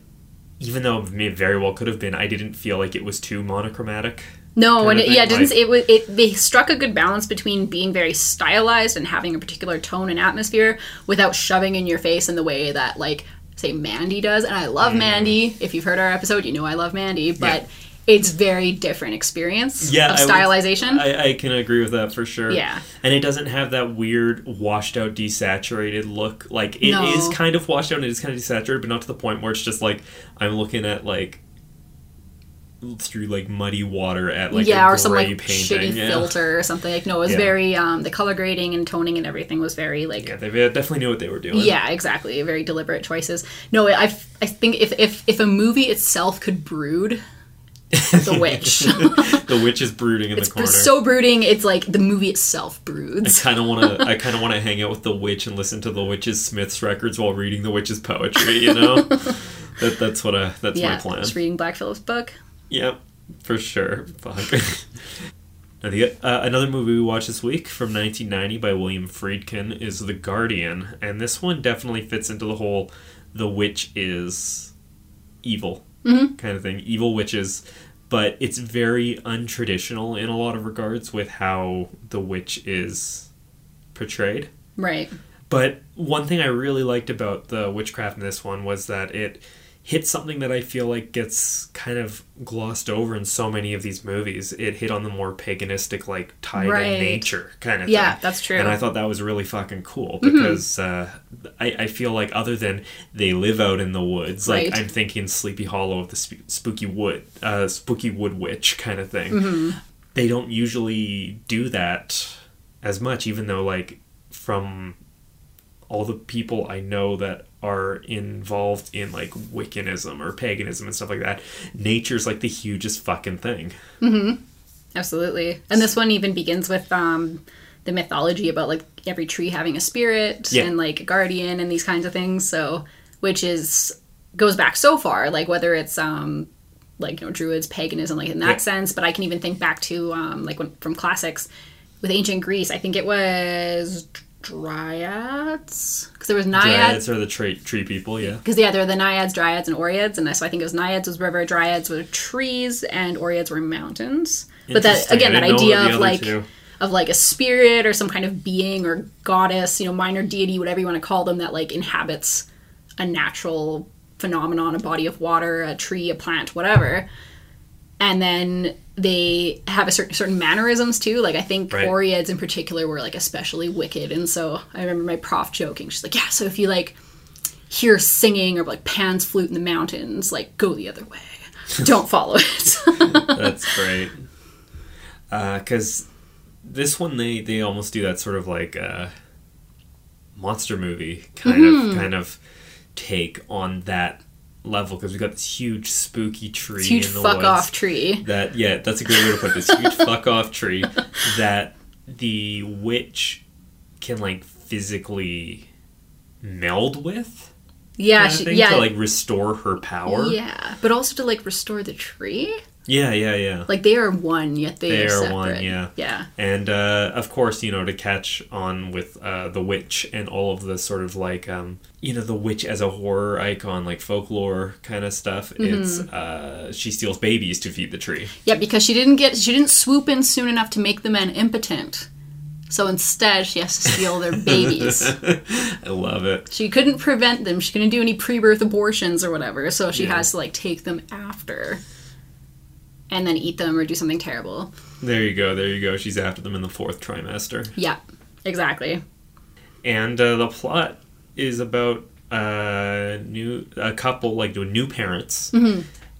even though it very well could have been, I didn't feel like it was too monochromatic. No, and it, yeah, it didn't. like- it was it. They struck a good balance between being very stylized and having a particular tone and atmosphere without shoving in your face in the way that like say Mandy does. And I love Mandy. If you've heard our episode, you know I love Mandy, but Mm. Yeah. it's very different experience Yeah, of I would- stylization. I, I can agree with that for sure. Yeah. and it doesn't have that weird washed out, desaturated look. Like it is No. kind of washed out and it is kind of desaturated, but not to the point where it's just like I'm looking at like through like muddy water at like yeah, a or some like painting. shitty yeah. filter or something. Like no, it was Yeah. very um the color grading and toning and everything was very like Yeah, they definitely knew what they were doing. Yeah, exactly. Very deliberate choices. No, I, I think if, if if a movie itself could brood, The Witch. the witch is brooding in it's the corner. It's so brooding. It's like the movie itself broods. I kind of want to. I kind of want to hang out with the witch and listen to the witch's Smith's records while reading the witch's poetry. You know, that that's what I. That's yeah, my plan. just reading Black Phillip's book. Yep, for sure. Fuck. now the uh, another movie we watched this week from 1990 by William Friedkin is The Guardian, and this one definitely fits into the whole the witch is evil kind of thing, evil witches. But it's very untraditional in a lot of regards with how the witch is portrayed. Right. But one thing I really liked about the witchcraft in this one was that it hit something that I feel like gets kind of glossed over in so many of these movies. It hit on the more paganistic, like tied Right. in nature kind of Yeah, thing. that's true. Mm-hmm. And I thought that was really fucking cool because uh, I, I feel like other than they live out in the woods, like Right. I'm thinking Sleepy Hollow of the sp- spooky wood, uh, spooky wood witch kind of thing. Mm-hmm. They don't usually do that as much, even though like from all the people I know that are involved in like Wiccanism or paganism and stuff like that, nature's like the hugest fucking thing. Absolutely. And this one even begins with um, the mythology about like every tree having a spirit Yeah. and like a guardian and these kinds of things. So, which is goes back so far, like whether it's um, like you know druids, paganism, like in that Yeah. sense. But I can even think back to um, like when, from classics with ancient Greece. I think it was dryads because there was naiads. Dryads are the tree tree people, yeah. Because yeah, there are the naiads, dryads, and oreads, and so I think it was naiads was river, dryads were trees, and oreads were mountains. But that again, that idea of like two. of like a spirit or some kind of being or goddess, you know, minor deity, whatever you want to call them, that like inhabits a natural phenomenon, a body of water, a tree, a plant, whatever. And then they have a certain certain mannerisms too. Like I think Right. Oreads in particular were like especially wicked. And so I remember my prof joking. She's like, "Yeah, so if you like hear singing or like Pan's flute in the mountains, like go the other way. Don't follow it." That's great. Because this one, they they almost do that sort of like uh, monster movie kind Mm-hmm. of kind of take on that level. Because we got this huge spooky tree, It's huge fuck woods off tree. That yeah, that's a great way to put this huge fuck off tree that the witch can like physically meld with. Yeah, kind of she, thing, yeah, to like restore her power. yeah, but also to like restore the tree. yeah, yeah. yeah. Like they are one, yet they, They are are separate. one, yeah. yeah. and uh, of course you know to catch on with uh, the witch and all of the sort of like um, you know the witch as a horror icon like folklore kind of stuff Mm-hmm. it's uh, she steals babies to feed the tree Yeah, because she didn't get she didn't swoop in soon enough to make the men impotent. So instead, she has to steal their babies. i love it She couldn't prevent them. She couldn't do any pre-birth abortions or whatever. So she Yeah. has to like take them after, and then eat them or do something terrible. there you go there you go she's after them in the fourth trimester Yeah, exactly. and uh, the plot is about a new a couple like new parents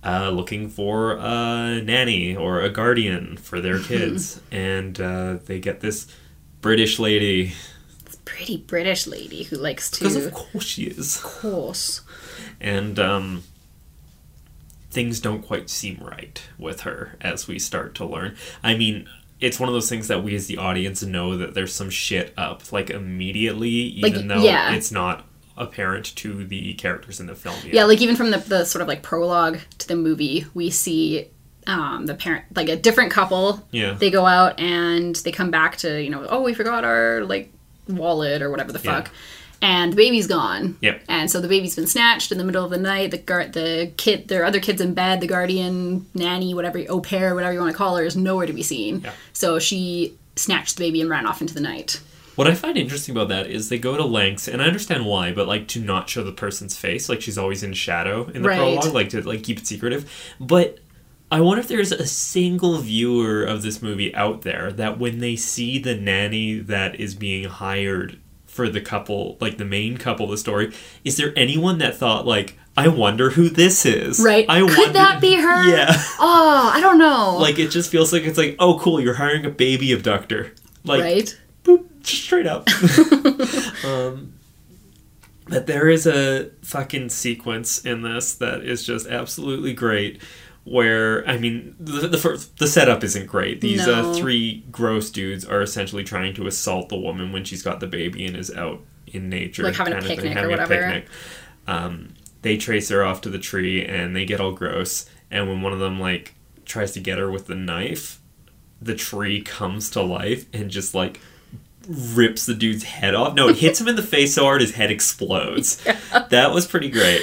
uh, looking for a nanny or a guardian for their kids and uh, they get this british lady This pretty British lady who likes to, because of course she is Of course. and um, things don't quite seem right with her as we start to learn. I mean, it's one of those things that we as the audience know that there's some shit up like immediately, even Like, though yeah. it's not apparent to the characters in the film yet. Yeah, like even from the, the sort of like prologue to the movie, we see um, the parent, like a different couple. Yeah. They go out and they come back to, you know, oh, we forgot our like wallet or whatever the Yeah. And the baby's gone. Yep. And so the baby's been snatched in the middle of the night. The guard, the kid, there are other kids in bed. The guardian, nanny, whatever, au pair, whatever you want to call her, is nowhere to be seen. So she snatched the baby and ran off into the night. What I find interesting about that is they go to lengths, and I understand why, but like to not show the person's face, like she's always in shadow in the Right. prologue, like to like keep it secretive. But I wonder if there's a single viewer of this movie out there that when they see the nanny that is being hired for the couple, like the main couple of the story, is there anyone that thought like, I wonder who this is? Right. I Could wonder- that be her? Yeah. Oh, I don't know. like it just feels like it's like, oh cool, you're hiring a baby abductor. Like right? boop, straight up. um, but there is a fucking sequence in this that is just absolutely great. Where I mean, the the, first, the setup isn't great. These No. uh, three gross dudes are essentially trying to assault the woman when she's got the baby and is out in nature, Like having a of thing, picnic or having a whatever. picnic. Um, they trace her off to the tree and they get all gross. And when one of them like tries to get her with the knife, the tree comes to life and just like rips the dude's head off. No, it hits him in the face so hard his head explodes. That was pretty great.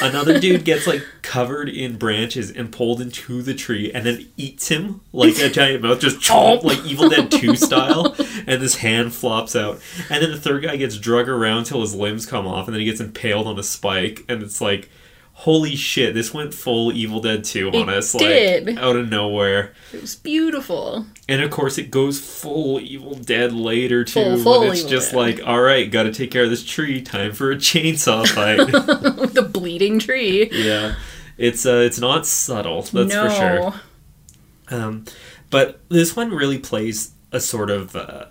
Another dude gets like covered in branches and pulled into the tree and then eats him like a giant mouth, just chomp like Evil Dead 2 style. And this hand flops out. And then the third guy gets drug around till his limbs come off and then he gets impaled on a spike and it's like holy shit, this went full Evil Dead 2 on It us. did. Like, out of nowhere. It was beautiful. And of course, it goes full Evil Dead later, too. Full- full when it's Evil just Dead. like, alright, gotta take care of this tree. Time for a chainsaw fight. the bleeding tree. yeah. It's uh, it's not subtle, that's no. for sure. Um, but this one really plays a sort of uh,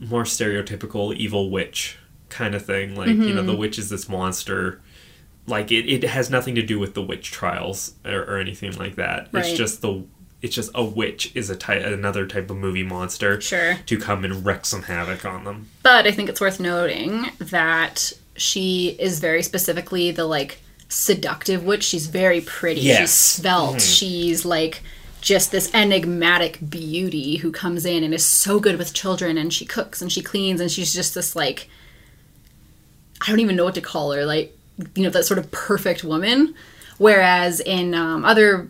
more stereotypical evil witch kind of thing. Like, you know, the Mm-hmm. witch is this monster. Like, it, it has nothing to do with the witch trials or, or anything like that. It's just the. It's just a witch is a type, another type of movie monster Sure. to come and wreak some havoc on them. But I think it's worth noting that she is very specifically the like seductive witch. She's very pretty. She's Yes. svelte. Mm-hmm. She's like just this enigmatic beauty who comes in and is so good with children and she cooks and she cleans and she's just this like I don't even know what to call her, like you know, that sort of perfect woman. Whereas in um, other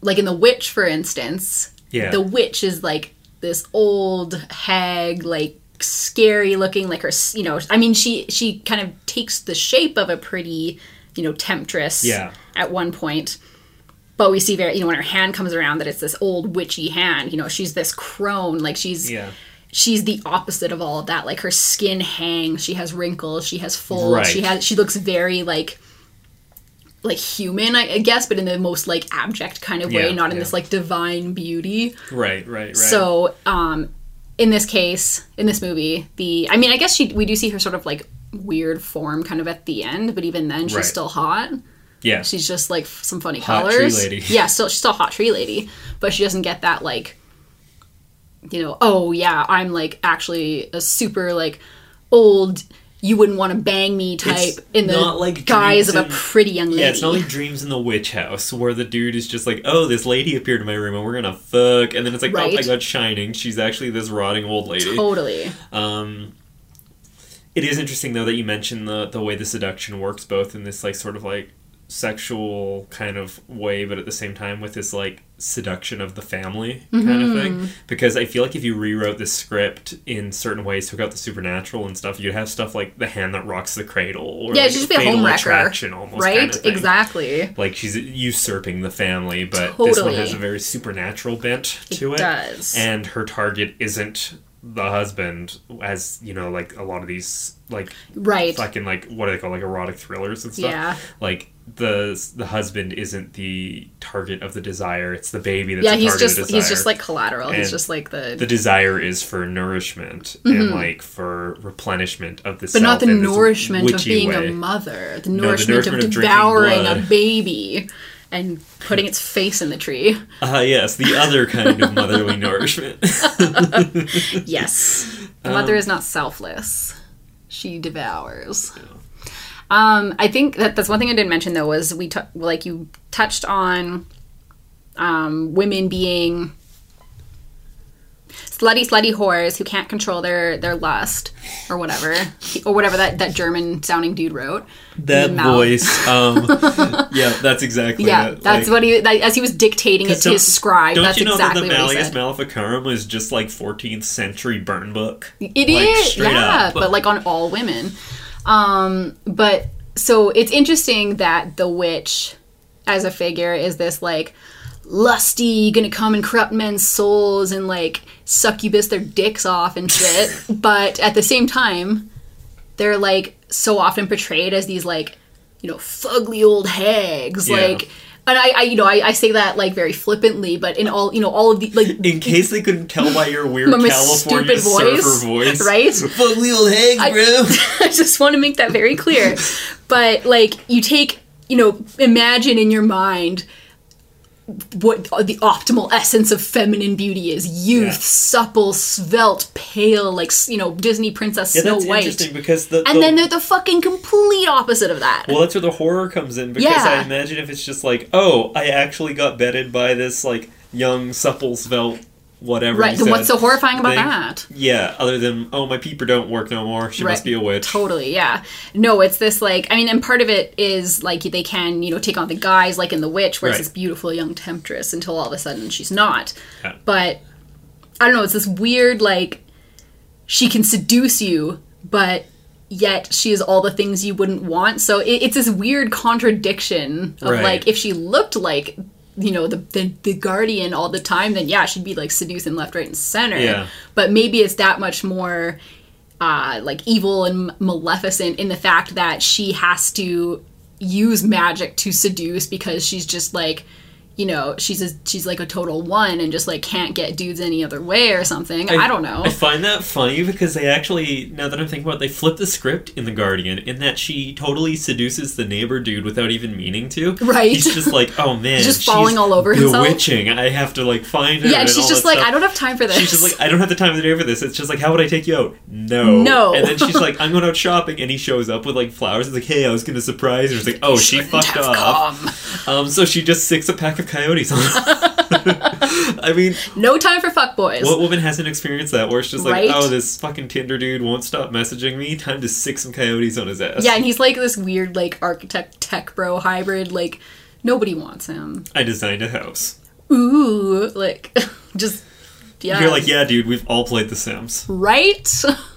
like in The Witch, for instance, Yeah. the witch is like this old hag, like scary looking, like her, you know, I mean, she she kind of takes the shape of a pretty, you know, temptress. Yeah. At one point, but we see very, you know, when her hand comes around, that it's this old witchy hand. You know, she's this crone, like she's Yeah. She's the opposite of all of that. Like her skin hangs, she has wrinkles, she has folds, Right. she has she looks very like like human, I, I guess, but in the most like abject kind of way, Yeah, not in yeah. this like divine beauty. Right, right, right. So, um, in this case, in this movie, the I mean, I guess she we do see her sort of like weird form kind of at the end, but even then she's Right. still hot. yeah. She's just like some funny Hot tree colors. lady. Yeah, still she's still hot tree lady, but she doesn't get that like you know, oh yeah, I'm like actually a super like old you wouldn't want to bang me type It's in the like guise of a pretty young lady. Yeah, it's not like Dreams in the Witch House where the dude is just like, oh, this lady appeared in my room and we're gonna fuck, and then it's like, oh my Right. god, Shining. She's actually this rotting old lady. totally. Um, it is interesting though that you mentioned the the way the seduction works, both in this like sort of like sexual kind of way, but at the same time with this like seduction of the family kind of Mm-hmm. thing. Because I feel like if you rewrote the script in certain ways, took out the supernatural and stuff, you'd have stuff like the hand that rocks the cradle, or Yeah, like just be a home attraction almost, Right? kind of exactly. Like she's usurping the family, but this one has a very supernatural bent to it. does. And her target isn't the husband, as you know, like a lot of these like Right. fucking like what do they call like erotic thrillers and stuff. Yeah. Like the the husband isn't the target of the desire; it's the baby that's yeah, the he's target just he's just like collateral. he's just like the, the desire is for nourishment and like for replenishment of the Mm-hmm. but not the self in this nourishment of being way. a mother. The the nourishment, nourishment of of devouring a baby and putting its face in the tree. Ah, yes, the other kind of motherly nourishment. Yes. The Um, mother is not selfless. She devours. Um, I think that that's one thing I didn't mention though was we t- like you touched on um, women being slutty slutty whores who can't control their their lust or whatever or whatever that that German sounding dude wrote. that voice, um, yeah, that's exactly Yeah, it. that's Like- what he that, as he was dictating it to his scribe. Don't That's you know exactly that the Malleus. Maleficarum is just like 14th century burn book? It is, Like, straight yeah, up. but like on all women. Um, but so it's interesting that the witch, as a figure, is this like lusty, gonna come and corrupt men's souls and like succubus their dicks off and shit. but at the same time, they're like so often portrayed as these like you know fugly old hags, Yeah. like. And I, I, you know, I, I say that like very flippantly, but in all, you know, all of the like In case they couldn't tell by your weird My California stupid voice, voice, right? Old hag, I- bro. I just want to make that very clear. But like you take, you know, imagine in your mind what the optimal essence of feminine beauty is youth Yeah. supple svelte pale like you know disney princess Yeah, snow that's white interesting because the, and then they're the fucking complete opposite of that Well, that's where the horror comes in because Yeah. I imagine if it's just like, oh, I actually got bedded by this like young supple svelte whatever. right what's so horrifying about thing. that Yeah, other than oh, my peeper don't work no more. She must be a witch. Totally, yeah. No, it's this like I mean, and part of it is like they can you know take on the guys like in The Witch, where Right. it's this beautiful young temptress until all of a sudden she's not. Yeah. But I don't know. It's this weird like she can seduce you, but yet she is all the things you wouldn't want. So it, it's this weird contradiction of Right. like if she looked like you know the, the the guardian all the time then yeah she'd be like seducing left right and center Yeah. but maybe it's that much more uh like evil and maleficent in the fact that she has to use magic to seduce because she's just like you know she's a, she's like a total one and just like can't get dudes any other way or something i, don't know I find that funny because they actually, now that I'm thinking about it, they flip the script in The Guardian in that she totally seduces the neighbor dude without even meaning to. Right. He's just like, oh man. He's just falling all over himself. Bewitching. I have to like find her. yeah she's just like stuff. i don't have time for this She's just like, I don't have the time of the day for this. It's just like, how would I take you out? No. No. And then she's like, I'm going out shopping, and he shows up with like flowers. He's like, hey, I was going to surprise her. It's like, oh, she Shouldn't fucked off. Um, so she just sicks a pack of coyotes on. I mean, no time for fuckboys what woman hasn't experienced that? Where it's just like, Right? oh, this fucking Tinder dude won't stop messaging me. Time to sick some coyotes on his ass. Yeah, and he's like this weird, like architect tech bro hybrid. Like nobody wants him. I designed a house. Ooh, like just yeah. You're like, yeah, dude, we've all played The Sims. right.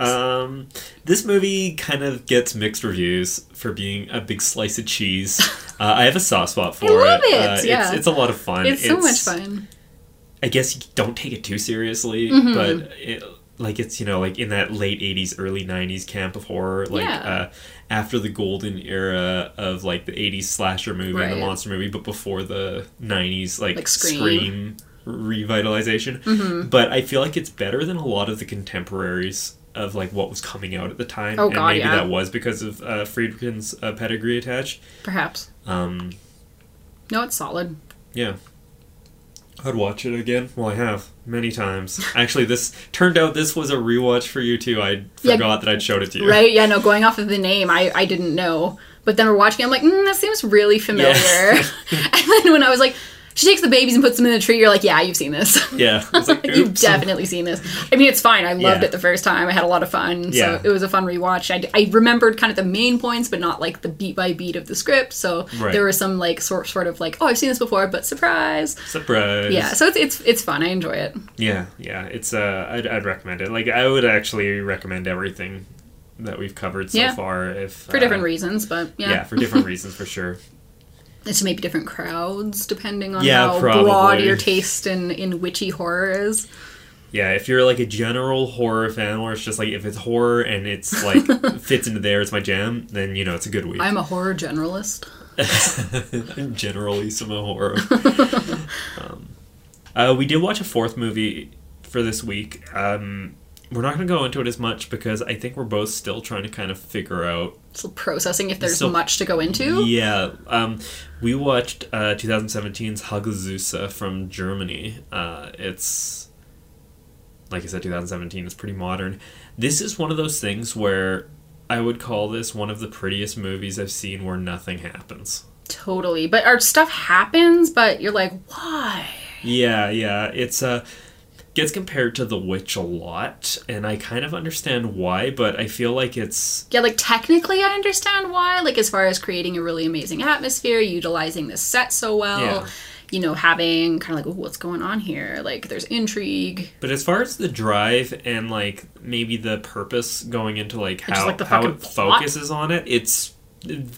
Um, this movie kind of gets mixed reviews for being a big slice of cheese. Uh, I have a soft spot for love it, Uh, yeah. it's, it's a lot of fun. It's so much fun. I guess you don't take it too seriously, Mm-hmm. but it, like it's you know like in that late '80s, early '90s camp of horror, like Yeah. uh, after the golden era of like the '80s slasher movie and the monster movie, but before the '90s like, Like Scream. revitalization. Mm-hmm. But I feel like it's better than a lot of the contemporaries of like what was coming out at the time, Oh, and God, maybe yeah. that was because of uh, Friedkin's uh, pedigree attached. Perhaps. Um, No, it's solid. yeah. I'd watch it again. Well, I have many times. Actually, this turned out this was a rewatch for you too. I Yeah. forgot that I'd showed it to you. Right? Yeah. No, going off of the name, I I didn't know. But then we're watching. it, I'm like, mm, that seems really familiar. and then when I was like, she takes the babies and puts them in the tree. You're like, yeah, you've seen this. Yeah. Like, You've definitely seen this. I mean, it's fine. I loved Yeah. it the first time. I had a lot of fun. Yeah. So it was a fun rewatch. I, I remembered kind of the main points, but not like the beat by beat of the script. So Right. there were some like sort sort of like, oh, I've seen this before, but surprise. Surprise. Yeah. So it's it's it's fun. I enjoy it. Yeah, yeah. It's uh, I'd, I'd recommend it. Like, I would actually recommend everything that we've covered so Yeah. far. If For uh, different reasons, but yeah. Yeah. for different reasons for sure. It's maybe different crowds depending on Yeah, how probably. broad your taste in, in witchy horror is. Yeah, if you're like a general horror fan, or it's just like if it's horror and it's like fits into there, it's my jam. Then you know it's a good week. I'm a horror generalist. I'm generally some horror. um, uh, we did watch a fourth movie for this week. Um, we're not going to go into it as much because I think we're both still trying to kind of figure out. Still processing if there's So- much to go into. Yeah, um, we watched uh, 2017's Hagazussa from Germany. Uh, it's like I said, 2017 is pretty modern. This is one of those things where I would call this one of the prettiest movies I've seen where nothing happens. Totally. But our stuff happens, but you're like, why? Yeah, yeah. It's uh gets compared to The Witch a lot, and I kind of understand why, but I feel like it's Yeah, like technically I understand why. Like as far as creating a really amazing atmosphere, utilizing the set so well, Yeah. you know, having kind of like, what's going on here? Like there's intrigue. but as far as the drive and like maybe the purpose going into like just, how like, how it plot. focuses on it, it's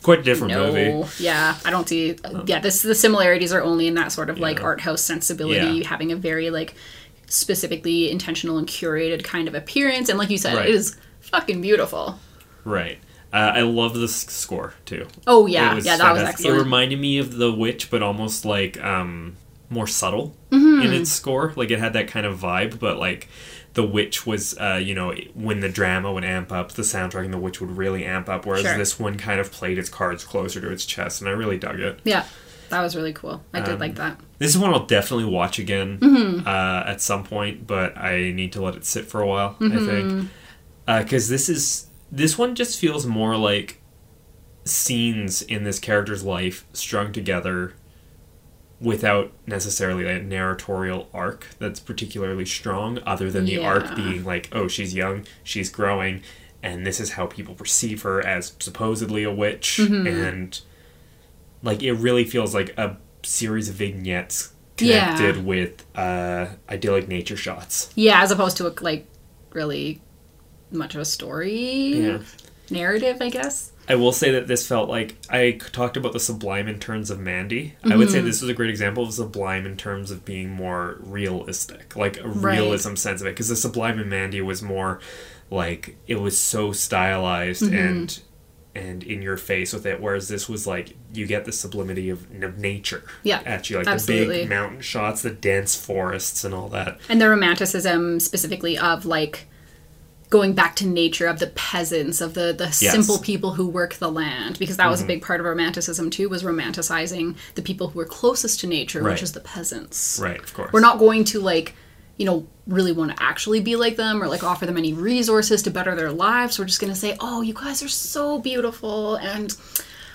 quite a different no, movie. yeah, I don't see. Um, yeah, this the similarities are only in that sort of like Yeah. art house sensibility, Yeah. having a very like specifically intentional and curated kind of appearance, and like you said, Right. it is fucking beautiful. Right. Uh, I love the score too. Oh yeah, yeah, that was fantastic. excellent. It reminded me of The Witch, but almost like um, more subtle Mm-hmm. in its score. Like it had that kind of vibe, but like The Witch was, uh, you know, when the drama would amp up, the soundtrack in The Witch would really amp up. Whereas Sure. this one kind of played its cards closer to its chest, and I really dug it. yeah, that was really cool. I did Um, like that. This is one I'll definitely watch again Mm-hmm. uh, at some point, but I need to let it sit for a while. Mm-hmm. I think because this is this one just feels more like scenes in this character's life strung together without necessarily a narratorial arc that's particularly strong other than the arc being like oh she's young she's growing and this is how people perceive her as supposedly a witch Mm-hmm. and like it really feels like a series of vignettes Yeah. connected with uh idyllic nature shots Yeah, as opposed to a like really much of a story Yeah. narrative, I guess. I will say that this felt like I talked about the sublime in terms of Mandy. I would say Mm-hmm. this was a great example of sublime in terms of being more realistic, like a Right. realism sense of it. Because the sublime in Mandy was more like it was so stylized Mm-hmm. and and in your face with it, whereas this was like you get the sublimity of, of nature Yeah, at you, like the big mountain shots, the dense forests, and all that. And the romanticism specifically of like going back to nature of the peasants of the the Yes. Mm-hmm. simple people who work the land because that was a big part of romanticism too was romanticizing the people who were closest to nature Right. which is the peasants Right, of course. we're not going to like you know really want to actually be like them or like offer them any resources to better their lives we're just going to say oh you guys are so beautiful and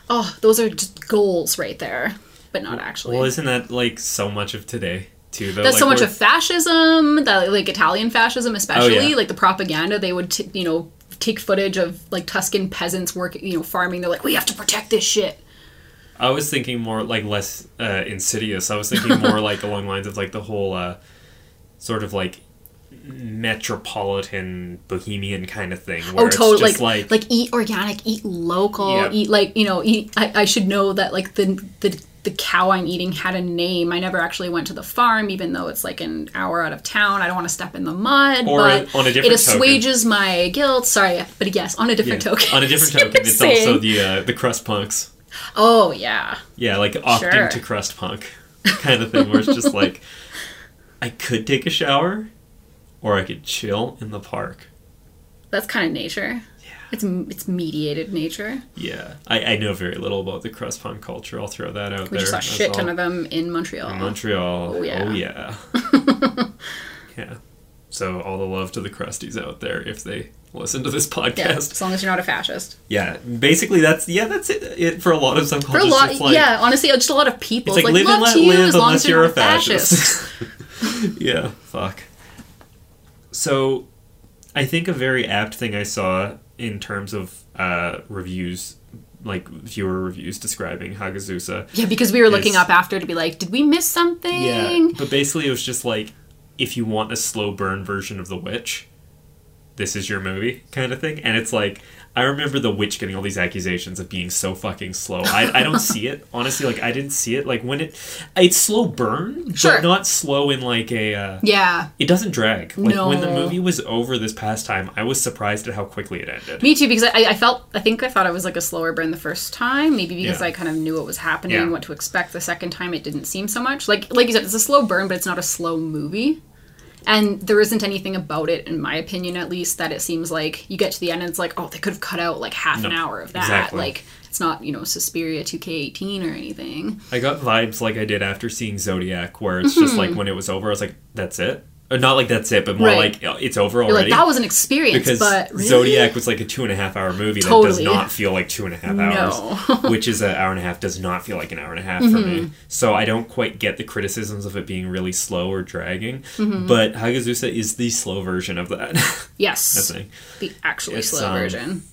oh those are just goals right there but not actually Well, isn't that like so much of today too? Though, that's like, so much of fascism, that like Italian fascism, especially Oh, yeah. like the propaganda. They would, t- you know, take footage of like Tuscan peasants working, you know, farming. They're like, we have to protect this shit. I was thinking more like less uh, insidious. I was thinking more like along lines of like the whole uh, sort of like metropolitan bohemian kind of thing. Where oh, totally. It's just Like, like, like, eat organic, eat local, Yeah. eat like you know, eat. I, I should know that like the the the cow I'm eating had a name. I never actually went to the farm, even though it's like an hour out of town. I don't want to step in the mud, Or but on a different it assuages my guilt. Sorry, but yes, on a yeah, different token. on a different token, it's also the uh, the crust punks. Oh yeah. Yeah, like opting Sure. to crust punk kind of thing, where it's just like I could take a shower, or I could chill in the park. That's kind of nature. Yeah. It's it's mediated nature. Yeah, I, I know very little about the crust punk culture. I'll throw that out We there. just saw a shit ton all. of them in Montreal. In Montreal. Oh, yeah. Oh yeah. yeah. So all the love to the crusties out there if they listen to this yeah, podcast. as long as you're not a fascist. Yeah. Basically that's yeah, that's it, it for a lot of subcultures. For a lot, like, yeah, honestly, just a lot of people. It's like, live and love let you live as long unless as you're a not fascist. yeah, fuck. So I think a very apt thing I saw in terms of uh, reviews like viewer reviews describing Hagazussa yeah, because we were looking up after to be like, did we miss something? Yeah, but basically it was just like if you want a slow burn version of The Witch, this is your movie kind of thing. And it's like I remember The Witch getting all these accusations of being so fucking slow. I, I don't see it honestly. Like I didn't see it. Like when it it's slow burn, Sure. but not slow in like a. Uh, Yeah, it doesn't drag. Like when the movie was over this past time, I was surprised at how quickly it ended. me too. Because I, I felt, I think I thought it was like a slower burn the first time. Maybe because Yeah. I kind of knew what was happening, Yeah. what to expect. The second time, it didn't seem so much. Like, like you said, it's a slow burn, but it's not a slow movie. And there isn't anything about it, in my opinion at least, that it seems like you get to the end and it's like, oh, they could have cut out like half an hour of that. exactly. Like, it's not, you know, Suspiria 2K18 or anything. I got vibes like I did after seeing Zodiac, where it's just like hmm. when it was over, I was like, "That's it." Or not like that's it, but more Mm-hmm. Right. like "Oh, it's over You're already. like, that was an experience, because but really? Zodiac was like a two and a half hour movie that does not feel like two and a half hours, No. which is an hour and a half does not feel like an hour and a half for Mm-hmm. me. So I don't quite get the criticisms of it being really slow or dragging. Mm-hmm. But Hagazussa is the slow version of that. Yes. The actually It's, slow um, version.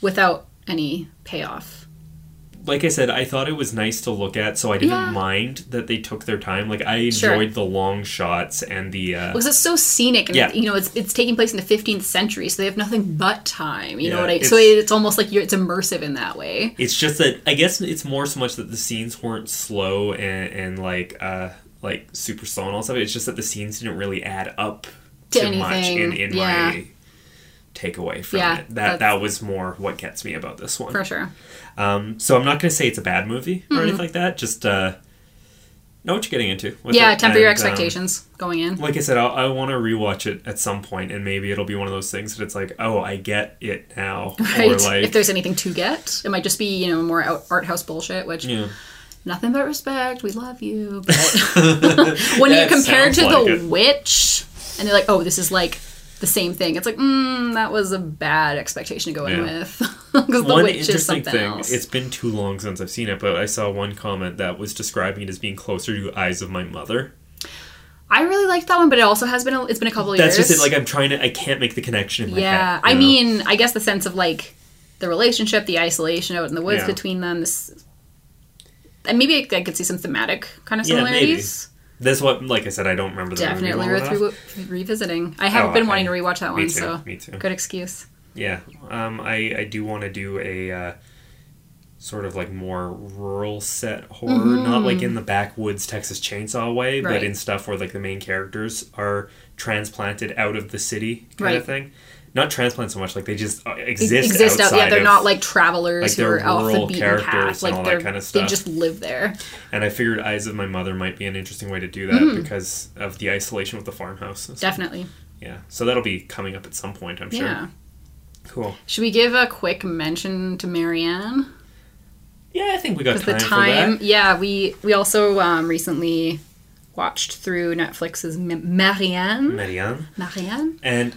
Without any payoff. Like I said, I thought it was nice to look at, so I didn't Yeah. mind that they took their time. Like I Sure. enjoyed the long shots and the. Uh, Because it's so scenic and Yeah. you know it's it's taking place in the 15th century, so they have nothing but time. You know what I it's- so it's almost like you're it's immersive in that way. It's just that I guess it's more so much that the scenes weren't slow and, and like uh like super slow and all stuff. It's just that the scenes didn't really add up To too much in, in yeah. my takeaway from Yeah, it. That that was more what gets me about this one. For sure. Um, so I'm not gonna say it's a bad movie or anything like that. Just uh, know what you're getting into. Mm-hmm. Yeah, it. temper your And, um, expectations going in. like I said, I'll, I want to rewatch it at some point, and maybe it'll be one of those things that it's like, oh, I get it now, Right. or like, if there's anything to get, it might just be, you know, more out, art house bullshit, which yeah. nothing but respect. We love you. But when you compare it to like The it. Witch, and they're like, oh, this is like the same thing. It's like, mm, that was a bad expectation to go in Yeah. with. Because The one Witch is interesting something thing else. it's been too long since i've seen it but i saw one comment that was describing it as being closer to eyes of my mother I really liked that one, but it also has been a, it's been a couple of that's years. just it like i'm trying to i can't make the connection in my yeah, head I know? mean, I guess the sense of like the relationship, the isolation out in the woods Yeah. between them. This, and maybe I could see some thematic kind of Yeah, that's what like i said i don't remember the Definitely worth re- revisiting. I haven't Oh, been I- wanting to rewatch that one, too, so me too. good excuse. yeah, um, I I do want to do a uh, sort of like more rural set horror, not like in the backwoods Texas Chainsaw way, but Mm-hmm. In stuff where like the main characters are transplanted out of the city kind Right. of thing. Not transplant so much, like they just uh, Ex- exist. exist out. outside Yeah, they're of- not like travelers like, who are off the beaten characters path. and Like all that they're kind of they just live there. And I figured Eyes of My Mother might be an interesting way to do that Mm-hmm. because of the isolation with the farmhouse. stuff. Definitely. Yeah, so that'll be coming up at some point, I'm sure. Yeah. Cool. Should we give a quick mention to Marianne? Yeah, I think we got Because the time, time, for that. yeah, we we also um, recently watched through Netflix's M- Marianne. Marianne. Marianne. And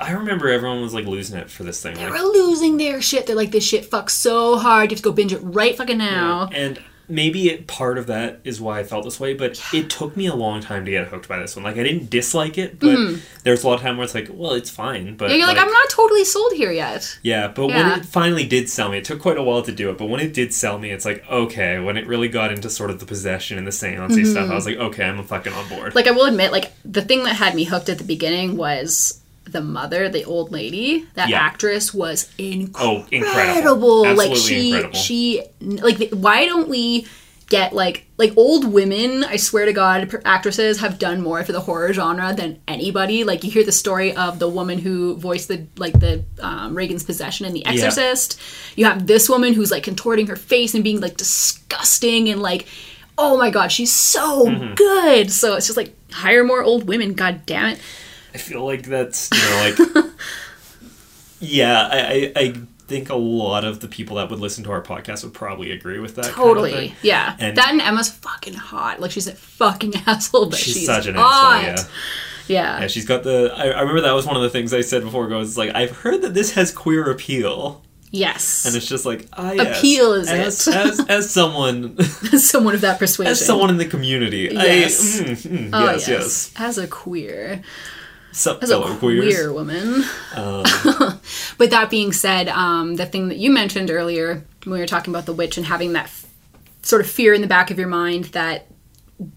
I remember everyone was like losing it for this thing. They like, were losing their shit. They're like, this shit fucks so hard. You have to go binge it right fucking now. And maybe it, part of that is why I felt this way, but it took me a long time to get hooked by this one. Like I didn't dislike it, but there's a lot of time where it's like, well, it's fine, but Mm-hmm. Yeah, you're like, I'm not totally sold here yet. Yeah, but Yeah. when it finally did sell me, it took quite a while to do it. But when it did sell me, it's like okay. When it really got into sort of the possession and the seance Mm-hmm. stuff, I was like, okay, I'm fucking on board. Like, I will admit, like, the thing that had me hooked at the beginning was the mother, the old lady. That Yeah. actress was incredible. oh, incredible! Like, she, incredible. she, like, why don't we get like like old women i swear to god actresses have done more for the horror genre than anybody like you hear the story of the woman who voiced the like the um, regan's possession in the exorcist you have this woman who's like contorting her face and being like disgusting and like oh my god she's so Mm-hmm. good so it's just like hire more old women god damn it I feel like that's you know like yeah, I, I I think a lot of the people that would listen to our podcast would probably agree with that. kind of totally yeah And- that and emma's fucking hot like she's a fucking asshole but She's, she's, such an hot. asshole. Yeah. yeah Yeah, she's got the. I, I remember that was one of the things I said before. Goes like, I've heard that this has queer appeal, yes and it's just like, ah, yes. Appeal is as, it. as as someone as someone of that persuasion. as someone in the community. Yes. I, mm, mm, oh, yes, yes, As a queer, Sup, as a fellow queer queers. woman. Um, But that being said, um, the thing that you mentioned earlier when we were talking about the witch and having that f- sort of fear in the back of your mind that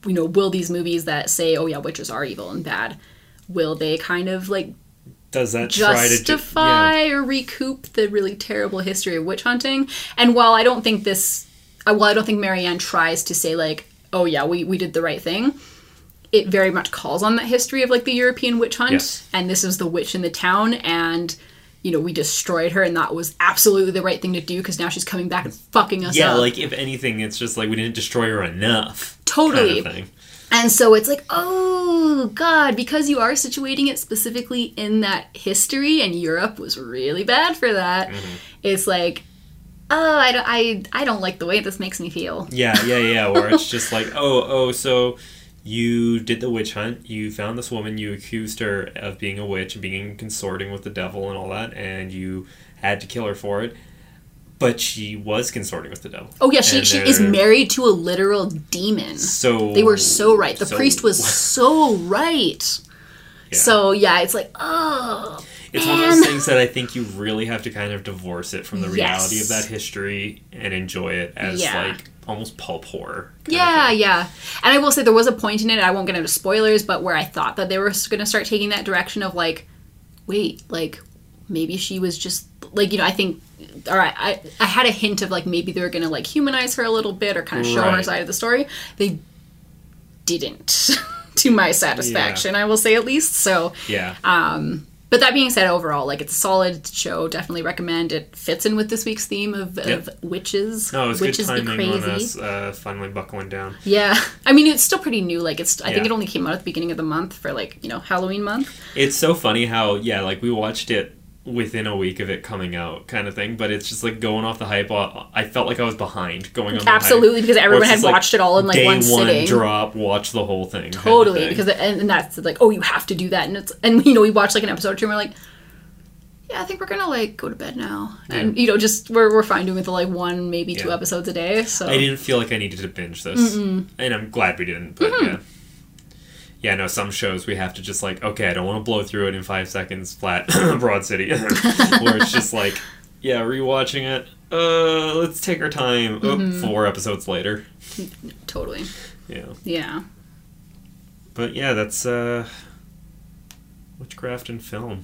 you know, will these movies that say, "Oh yeah, witches are evil and bad," will they kind of like does that try to ju- justify yeah. or recoup the really terrible history of witch hunting. And while I don't think this, uh, while I don't think Marianne tries to say like, oh yeah, we, we did the right thing, it very much calls on that history of like the European witch hunt. Yes. And this is the witch in the town, and you know we destroyed her, and that was absolutely the right thing to do because now she's coming back and fucking us Yeah, up. like if anything, it's just like we didn't destroy her enough. Totally. Kind of. And so it's like, oh God, because you are situating it specifically in that history, and Europe was really bad for that. Mm-hmm. It's like, oh, I don't, I, I don't like the way this makes me feel. Yeah, yeah, yeah. Where it's just like, oh, oh, so you did the witch hunt. You found this woman. You accused her of being a witch and being consorting with the devil and all that, and you had to kill her for it. But she was consorting with the devil. Oh yeah, she, And she is married to a literal demon. So They were so right. The so- priest was so right. Yeah. So yeah, it's like, oh, It's one of those things that I think you really have to kind of divorce it from the reality Yes. of that history and enjoy it as Yeah. like almost pulp horror. Yeah, yeah. And I will say there was a point in it, I won't get into spoilers, but where I thought that they were going to start taking that direction of like, wait, like maybe she was just like, you know, I think all right, I I had a hint of like maybe they were going to like humanize her a little bit or kind of show her side of the story. They didn't to my satisfaction, I will say at least. So, Yeah. um but that being said, overall, like it's a solid show. Definitely recommend. It fits in with this week's theme of, of Yep. witches. no, it was good witches be timing on crazy. us uh, finally buckling down. Yeah, I mean it's still pretty new. Like it's, I think it only came out at the beginning of the month for like you know Halloween month. It's so funny how yeah, like we watched it within a week of it coming out, kind of thing. But it's just like going off the hype. I felt like I was behind going on. the hype. Absolutely, because everyone had like, watched it all in like one one sitting. drop, watch the whole thing. kind of Totally, thing. because and, and that's like oh you have to do that, and it's and you know we watched like an episode or two, and we're like. Yeah, I think we're gonna like go to bed now, and you know, just we're, we're fine doing with like one, maybe two Yeah. episodes a day. So I didn't feel like I needed to binge this, and I'm glad we didn't. But Mm-hmm. yeah, yeah. No, some shows we have to just like, okay, I don't want to blow through it in five seconds flat. Broad City, where it's just like, yeah, rewatching it. Uh, let's take our time. Oh, Mm-hmm. four episodes later. totally, Yeah, yeah. but yeah, that's uh, witchcraft and film.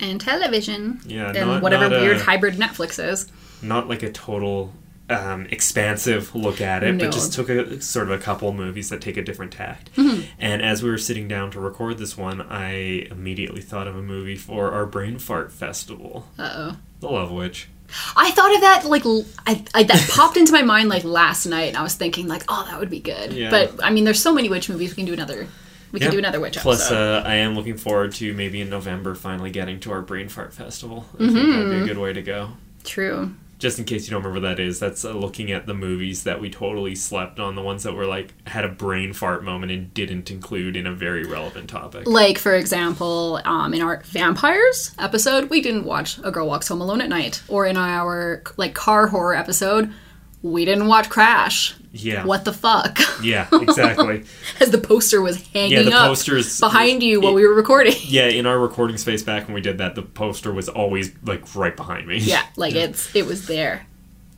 and television. Yeah, and not- whatever not, weird hybrid Netflix is. Not like a total um, expansive look at it, No. but just took a sort of a couple movies that take a different tact. Mm-hmm. And as we were sitting down to record this one, I immediately thought of a movie for our Brain Fart Festival, Uh oh. The Love Witch. I thought of that like I, I- that popped into my mind like last night, and I was thinking like, oh, that would be good. Yeah. But I mean, there's so many witch movies. We can do another. We can do another witch Plus, episode. uh, I am looking forward to maybe in November finally getting to our Brain Fart Festival. I think that'd Mm-hmm. be a good way to go. True. Just in case you don't remember what that is, that's uh, looking at the movies that we totally slept on, the ones that were like had a brain fart moment and didn't include in a very relevant topic. Like for example, um, in our vampires episode, we didn't watch A Girl Walks Home Alone at Night, or in our like car horror episode, we didn't watch Crash. Yeah. What the fuck? Yeah, exactly. As the poster was hanging Yeah, the up poster's- behind you while it- we were recording. yeah, in our recording space back when we did that, the poster was always like right behind me. Yeah, like it's it was there,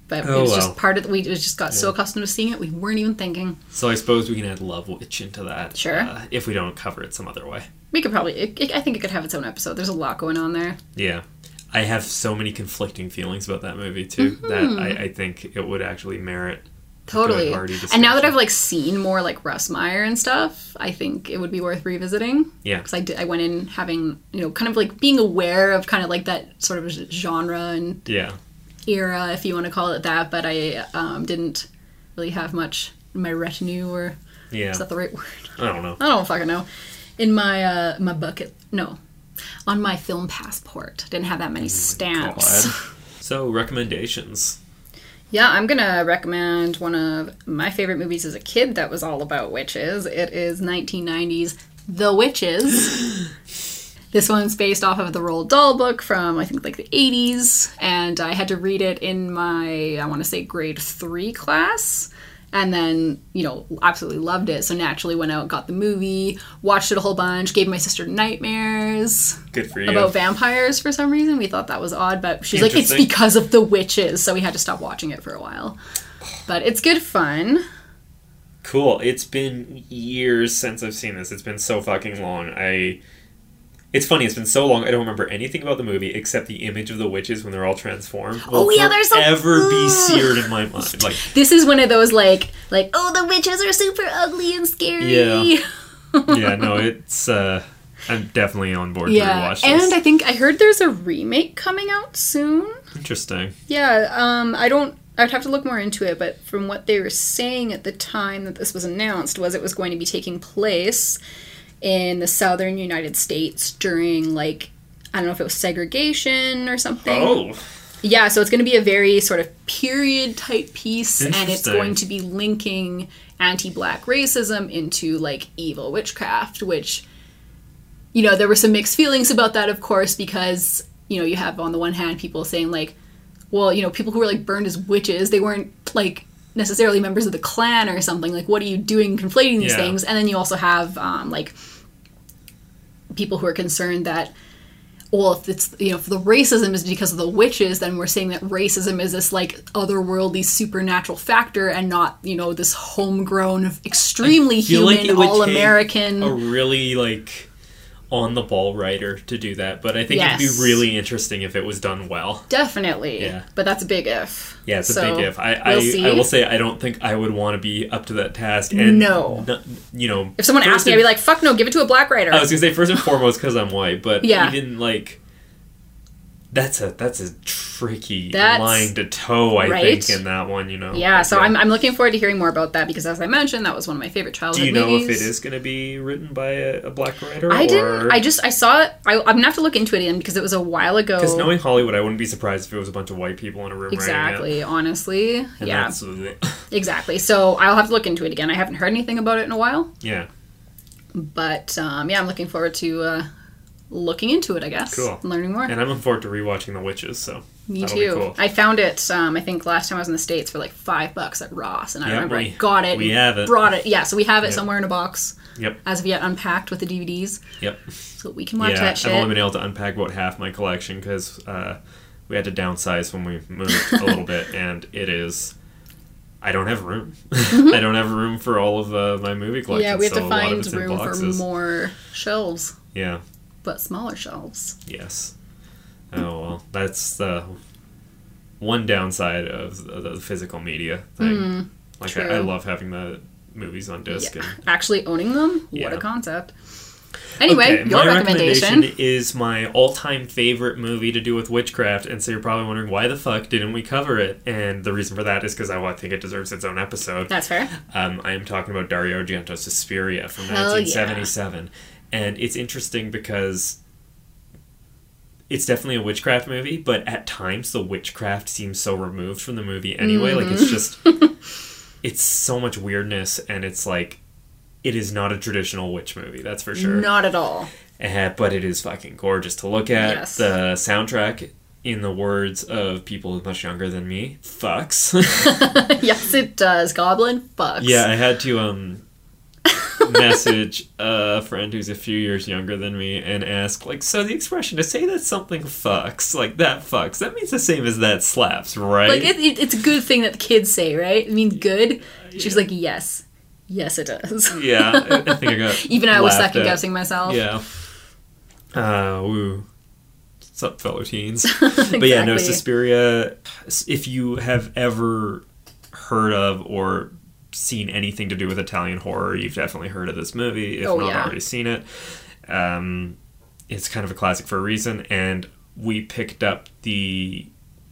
but Oh, it was well. just part of. We just got so accustomed to seeing it, we weren't even thinking. So I suppose we can add Love Witch into that. Sure. Uh, if we don't cover it some other way. We could probably. It, it- I think it could have its own episode. There's a lot going on there. Yeah. I have so many conflicting feelings about that movie too that I, I think it would actually merit Totally. And now that. I've like seen more like Russ Meyer and stuff, I think it would be worth revisiting. Yeah. Because I did, I went in having you know kind of like being aware of kind of like that sort of genre and Yeah. era, if you want to call it that, but I um, didn't really have much in my retinue or Yeah. is that the right word? I don't know. I don't fucking know. In my uh my bucket, no, on my film passport, didn't have that many stamps. God. So recommendations. Yeah, I'm gonna recommend one of my favorite movies as a kid that was all about witches. It is 1990's The Witches. this one's based off of the Roald Dahl book from I think like the 80s, and I had to read it in my I want to say grade three class. And then, you know, absolutely loved it. So naturally went out, got the movie, watched it a whole bunch, gave my sister nightmares Good for you. about vampires for some reason. We thought that was odd, but she's like, it's because of the witches, so we had to stop watching it for a while. But it's good fun. Cool. It's been years since I've seen this. It's been so fucking long. I. It's funny. It's been so long. I don't remember anything about the movie except the image of the witches when they're all transformed. Will Oh, yeah, there's some- ever be seared in my mind. Like, This is one of those like, like, oh, the witches are super ugly and scary. Yeah. yeah, no, it's. uh I'm definitely on board to Yeah, rewatch this. and I think I heard there's a remake coming out soon. Interesting. Yeah, um, I don't. I'd have to look more into it, but from what they were saying at the time that this was announced, was it was going to be taking place in the southern United States during like I don't know if it was segregation or something. Oh, Yeah, so it's going to be a very sort of period type piece, and it's going to be linking anti-black racism into like evil witchcraft, which you know there were some mixed feelings about that, of course, because you know you have on the one hand people saying like, well, you know, people who were like burned as witches, they weren't like necessarily members of the Klan or something. Like, what are you doing conflating these Yeah. things? And then you also have um, like people who are concerned that well, if it's you know, if the racism is because of the witches, then we're saying that racism is this like otherworldly supernatural factor and not you know this homegrown, extremely feel like human, all American. a really like on the ball writer to do that, but I think Yes. it'd be really interesting if it was done well. Definitely, Yeah. but that's a big if. Yeah, it's a big if. I, we'll I, see. I will say I don't think I would want to be up to that task. And No. n- you know, If someone asked me, I'd be like, "Fuck no, give it to a black writer." I was gonna say first and foremost because I'm white, but Yeah. even like that's a that's a tricky That's- line to toe. I right? think in that one, you know. yeah, so I'm, I'm looking forward to hearing more about that because, as I mentioned, that was one of my favorite childhood Do you know movies. if it is going to be written by a, a black writer? I or... didn't. I just I saw it. I, I'm gonna have to look into it again because it was a while ago. Because knowing Hollywood, I wouldn't be surprised if it was a bunch of white people in a room exactly, honestly, And yeah, exactly. So I'll have to look into it again. I haven't heard anything about it in a while, yeah. but um, yeah, I'm looking forward to uh, looking into it. I guess, Cool. learning more. And I'm looking forward to rewatching The Witches. So Me too. Cool. I found it. Um, I think last time I was in the states for like five bucks at Ross, and I Yeah, remember we- I got it. we have it. Brought it. Yeah, so we have it Yep. somewhere in a box Yep. as of yet unpacked with the DVDs, Yep. so we can watch yeah, that shit. I've only been able to unpack about half my collection because uh, we had to downsize when we moved a little bit, and it is. I don't have room. I don't have room for all of uh, my movie collection. Mm-hmm. yeah, we have so to a lot of find room for more shelves, Yeah. But smaller shelves. Yes. Oh well, that's the one downside of the, physical media thing. like I, I Mm, love having the movies on disc. Yeah. And, Actually owning them? What a concept. Anyway, Okay, your my recommendation. is my all-time favorite movie to do with witchcraft, and so you're probably wondering why the fuck didn't we cover it? And the reason for that is because I think it deserves its own episode. That's fair. Um, I am talking about Dario Argento's Suspiria from Hell 1977, and it's interesting because it's definitely a witchcraft movie, but at times the witchcraft seems so removed from the movie anyway. Like Mm-hmm. it's just, it's so much weirdness, and it's like, it is not a traditional witch movie. That's for sure. Not at all. Eh, but it is fucking gorgeous to look at. Yes. The soundtrack, in the words of people much younger than me, fucks. yes, it does. Goblin fucks. yeah, I had to um message a friend who's a few years younger than me and ask, like, so the expression to say that something fucks, like that fucks, that means the same as that slaps, right? Like, it, it, it's a good thing that the kids say, right? It means good. She's like, yes. Yes, it does. yeah, I, I think I got. Even I was second guessing myself. Yeah. Uh, woo. What's up, fellow teens? But yeah, no, Exactly. Suspiria. If you have ever heard of or seen anything to do with Italian horror, you've definitely heard of this movie. If Oh, not yeah. already seen it, um, it's kind of a classic for a reason. And we picked up the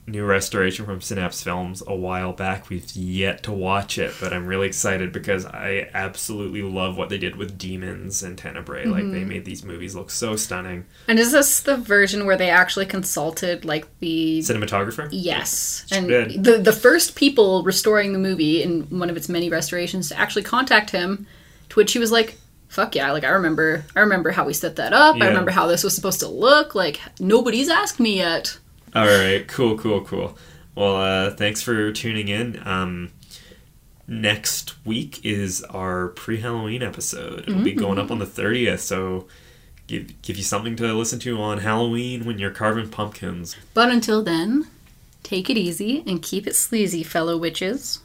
new restoration from Synapse Films a while back. We've yet to watch it, but I'm really excited because I absolutely love what they did with Demons and Tenebrae. Like Mm-hmm. they made these movies look so stunning. And is this the version where they actually consulted, like, the Cinematographer. Yes, and good. the the first people restoring the movie in one of its many restorations to actually contact him, to which he was like, "Fuck yeah!" Like I remember, I remember how we set that up. Yeah. I remember how this was supposed to look. Like nobody's asked me yet. All right, cool, cool, cool. Well, uh, thanks for tuning in. Um, next week is our pre-Halloween episode. It'll be going up on the thirtieth, so give give you something to listen to on Halloween when you're carving pumpkins. But until then, take it easy and keep it sleazy, fellow witches.